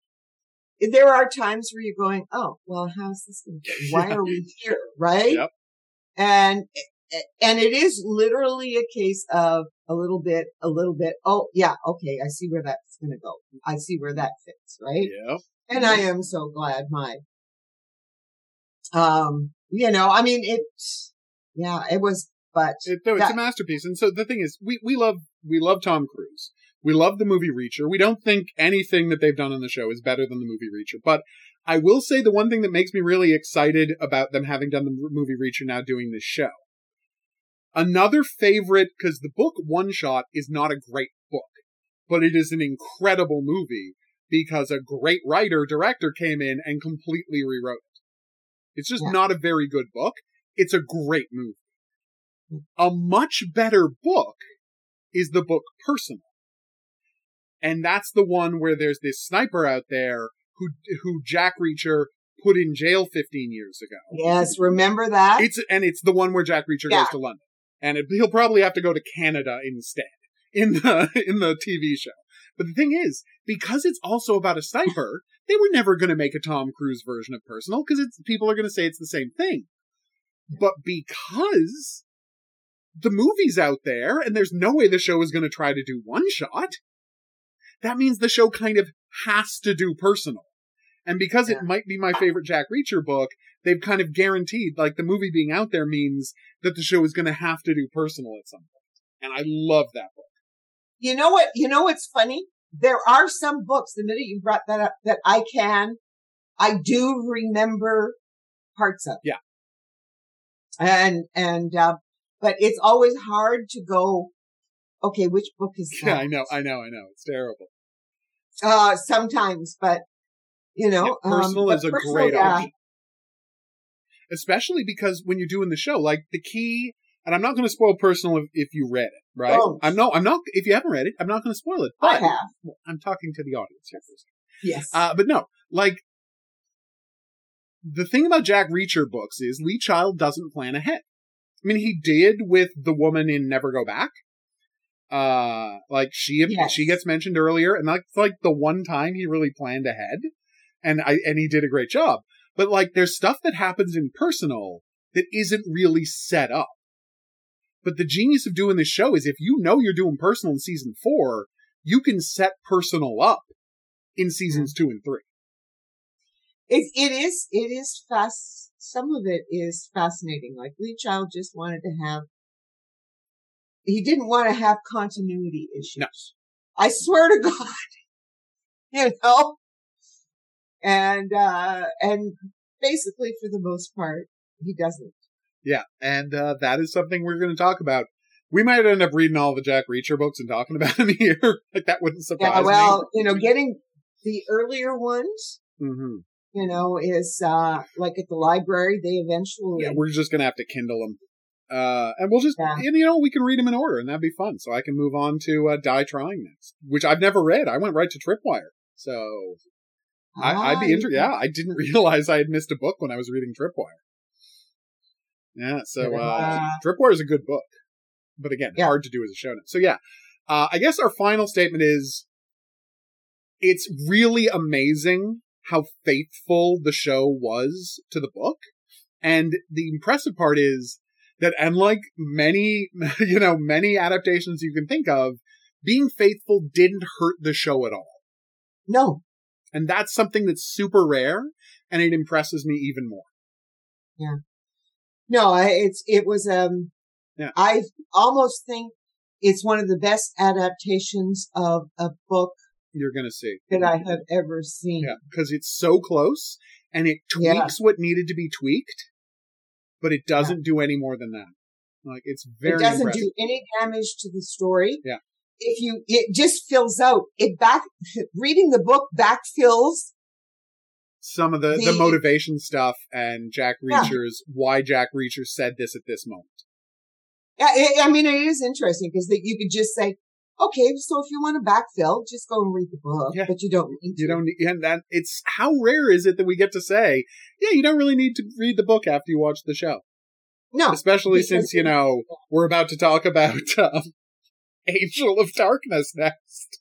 Speaker 2: there are times where you're going, oh, well, how's this going to Why are we here? Right?
Speaker 1: Yep.
Speaker 2: And, and it is literally a case of a little bit, a little bit. Oh, yeah. Okay. I see where that's going to go. I see where that fits. Right.
Speaker 1: yeah
Speaker 2: And I am so glad my, um, you know, I mean, it, yeah, it was, but
Speaker 1: It, no, it's
Speaker 2: that-
Speaker 1: a masterpiece. And so the thing is, we, we love we love Tom Cruise. We love the movie Reacher. We don't think anything that they've done on the show is better than the movie Reacher. But I will say the one thing that makes me really excited about them having done the movie Reacher now doing this show. Another favorite, because the book One Shot is not a great book, but it is an incredible movie because a great writer director came in and completely rewrote it. It's just
Speaker 2: Yeah.
Speaker 1: not a very good book. It's a great movie. Mm-hmm. A much better book is the book Personal. And that's the one where there's this sniper out there who who Jack Reacher put in jail 15 years ago.
Speaker 2: yes, remember that?
Speaker 1: It's and it's the one where Jack Reacher
Speaker 2: Yeah.
Speaker 1: goes to London, and it, he'll probably have to go to Canada instead in the in the TV show. But the thing is, because it's also about a sniper, they were never going to make a Tom Cruise version of Personal because it's people are going to say it's the same thing. But because the movie's out there and there's no way the show is going to try to do one shot, that means the show kind of has to do Personal. And because
Speaker 2: Yeah.
Speaker 1: it might be my favorite Jack Reacher book, they've kind of guaranteed, like the movie being out there means that the show is going to have to do personal at some point. And I love that book.
Speaker 2: you know what? You know what's funny? There are some books, the minute you brought that up, that I can, I do remember parts of.
Speaker 1: Yeah.
Speaker 2: And, and, uh, but it's always hard to go, okay, which book is that?
Speaker 1: Yeah, I know, I know, I know. It's terrible.
Speaker 2: Uh, sometimes, but, you know,
Speaker 1: Yeah, personal
Speaker 2: um,
Speaker 1: is a
Speaker 2: personal,
Speaker 1: great
Speaker 2: yeah.
Speaker 1: option. Especially because when you're doing the show, like the key, and I'm not going to spoil personal if, if you read it, right?
Speaker 2: Don't.
Speaker 1: I'm no, I'm not, if you haven't read it, I'm not going to spoil it.
Speaker 2: I
Speaker 1: But
Speaker 2: have.
Speaker 1: I'm talking to the audience here for a second.
Speaker 2: Yes.
Speaker 1: Uh, but no, like, the thing about Jack Reacher books is Lee Child doesn't plan ahead. I mean, he did with the woman in Never Go Back. Uh, like she,
Speaker 2: Yes.
Speaker 1: she gets mentioned earlier, and that's like the one time he really planned ahead, and I, and he did a great job. But like, there's stuff that happens in personal that isn't really set up. But the genius of doing this show is if you know you're doing personal in season four, you can set personal up in seasons two and three.
Speaker 2: It, it is, it is fast. Some of it is fascinating. Like Lee Child just wanted to have, he didn't want to have continuity issues. No. I swear to God, you know, and, uh, and basically for the most part, he doesn't.
Speaker 1: Yeah. And, uh, that is something we're going to talk about. We might end up reading all the Jack Reacher books and talking about them here. like that wouldn't surprise yeah,
Speaker 2: well,
Speaker 1: me.
Speaker 2: you know, getting the earlier ones, mm-hmm. you know, is, uh, like at the library, they eventually.
Speaker 1: Yeah, we're just going to have to Kindle them. Uh, and we'll just, yeah. and you know, we can read them in order and that'd be fun. So I can move on to, uh, Die Trying next, which I've never read. I went right to Tripwire. So I, would be interested. Yeah, I didn't realize I had missed a book when I was reading Tripwire. Yeah, so uh, Tripwire is a good book, but again, yeah. hard to do as a show note. So yeah, uh, I guess our final statement is it's really amazing how faithful the show was to the book. And the impressive part is that unlike many, you know, many adaptations you can think of, being faithful didn't hurt the show at all.
Speaker 2: No.
Speaker 1: And that's something that's super rare and it impresses me even more.
Speaker 2: Yeah. No, it's, it was, um, yeah. I almost think it's one of the best adaptations of a book
Speaker 1: you're going to see
Speaker 2: that I have ever seen.
Speaker 1: Yeah, because it's so close and it tweaks yeah. what needed to be tweaked, but it doesn't yeah. do any more than that. Like it's very. It
Speaker 2: doesn't
Speaker 1: impressive.
Speaker 2: do any damage to the story.
Speaker 1: Yeah.
Speaker 2: If you, it just fills out. It back reading the book backfills
Speaker 1: some of the, the, the motivation stuff and Jack Reacher's yeah. why Jack Reacher said this at this moment.
Speaker 2: Yeah, I mean, it is interesting because you could just say, okay, so if you want to backfill, just go and read the book, yeah. but you don't need to.
Speaker 1: You don't need, and that it's how rare is it that we get to say, yeah, you don't really need to read the book after you watch the show.
Speaker 2: No,
Speaker 1: especially since you know we're about to talk about um, Angel of Darkness next.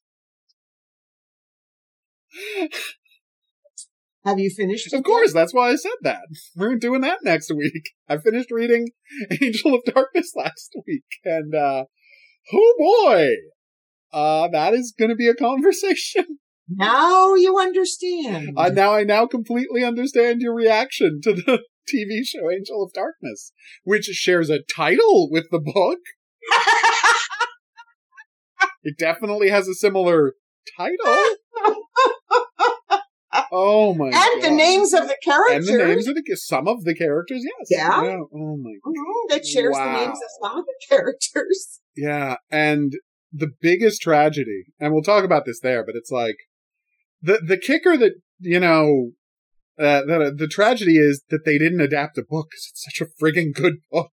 Speaker 2: Have you finished?
Speaker 1: Of course, that's why I said that. We're doing that next week. I finished reading Angel of Darkness last week, and uh, oh boy, uh, that is going to be a conversation.
Speaker 2: Now you understand.
Speaker 1: Uh, now I now completely understand your reaction to the TV show Angel of Darkness, which shares a title with the book. It definitely has a similar title. Oh my! God. And
Speaker 2: God. the names of the characters.
Speaker 1: And the names of the some of the characters. Yes.
Speaker 2: Yeah.
Speaker 1: yeah. Oh my.
Speaker 2: Mm-hmm. That shares wow. the names of some of the characters.
Speaker 1: Yeah, and the biggest tragedy, and we'll talk about this there, but it's like the the kicker that you know. Uh, the, the tragedy is that they didn't adapt a book because it's such a frigging good book.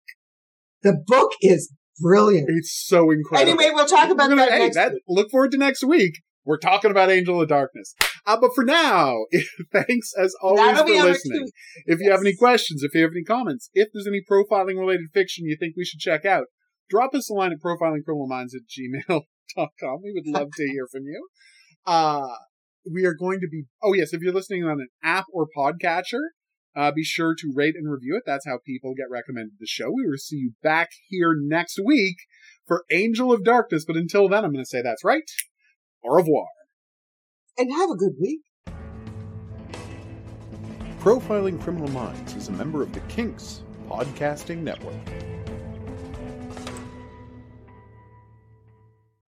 Speaker 2: The book is brilliant.
Speaker 1: It's so incredible.
Speaker 2: Anyway, we'll talk about gonna, that, hey, that
Speaker 1: Look forward to next week we're talking about Angel of Darkness. Uh, but for now, thanks as always That'll for listening. If yes. you have any questions, if you have any comments, if there's any profiling related fiction you think we should check out, drop us a line at profilingcriminalminds at gmail.com. We would love to hear from you. Uh, we are going to be, oh yes, if you're listening on an app or podcatcher, uh, be sure to rate and review it. That's how people get recommended the show. We will see you back here next week for Angel of Darkness. But until then, I'm going to say that's right. Au revoir.
Speaker 2: And have a good week.
Speaker 3: Profiling Criminal Minds is a member of the Kinks Podcasting Network.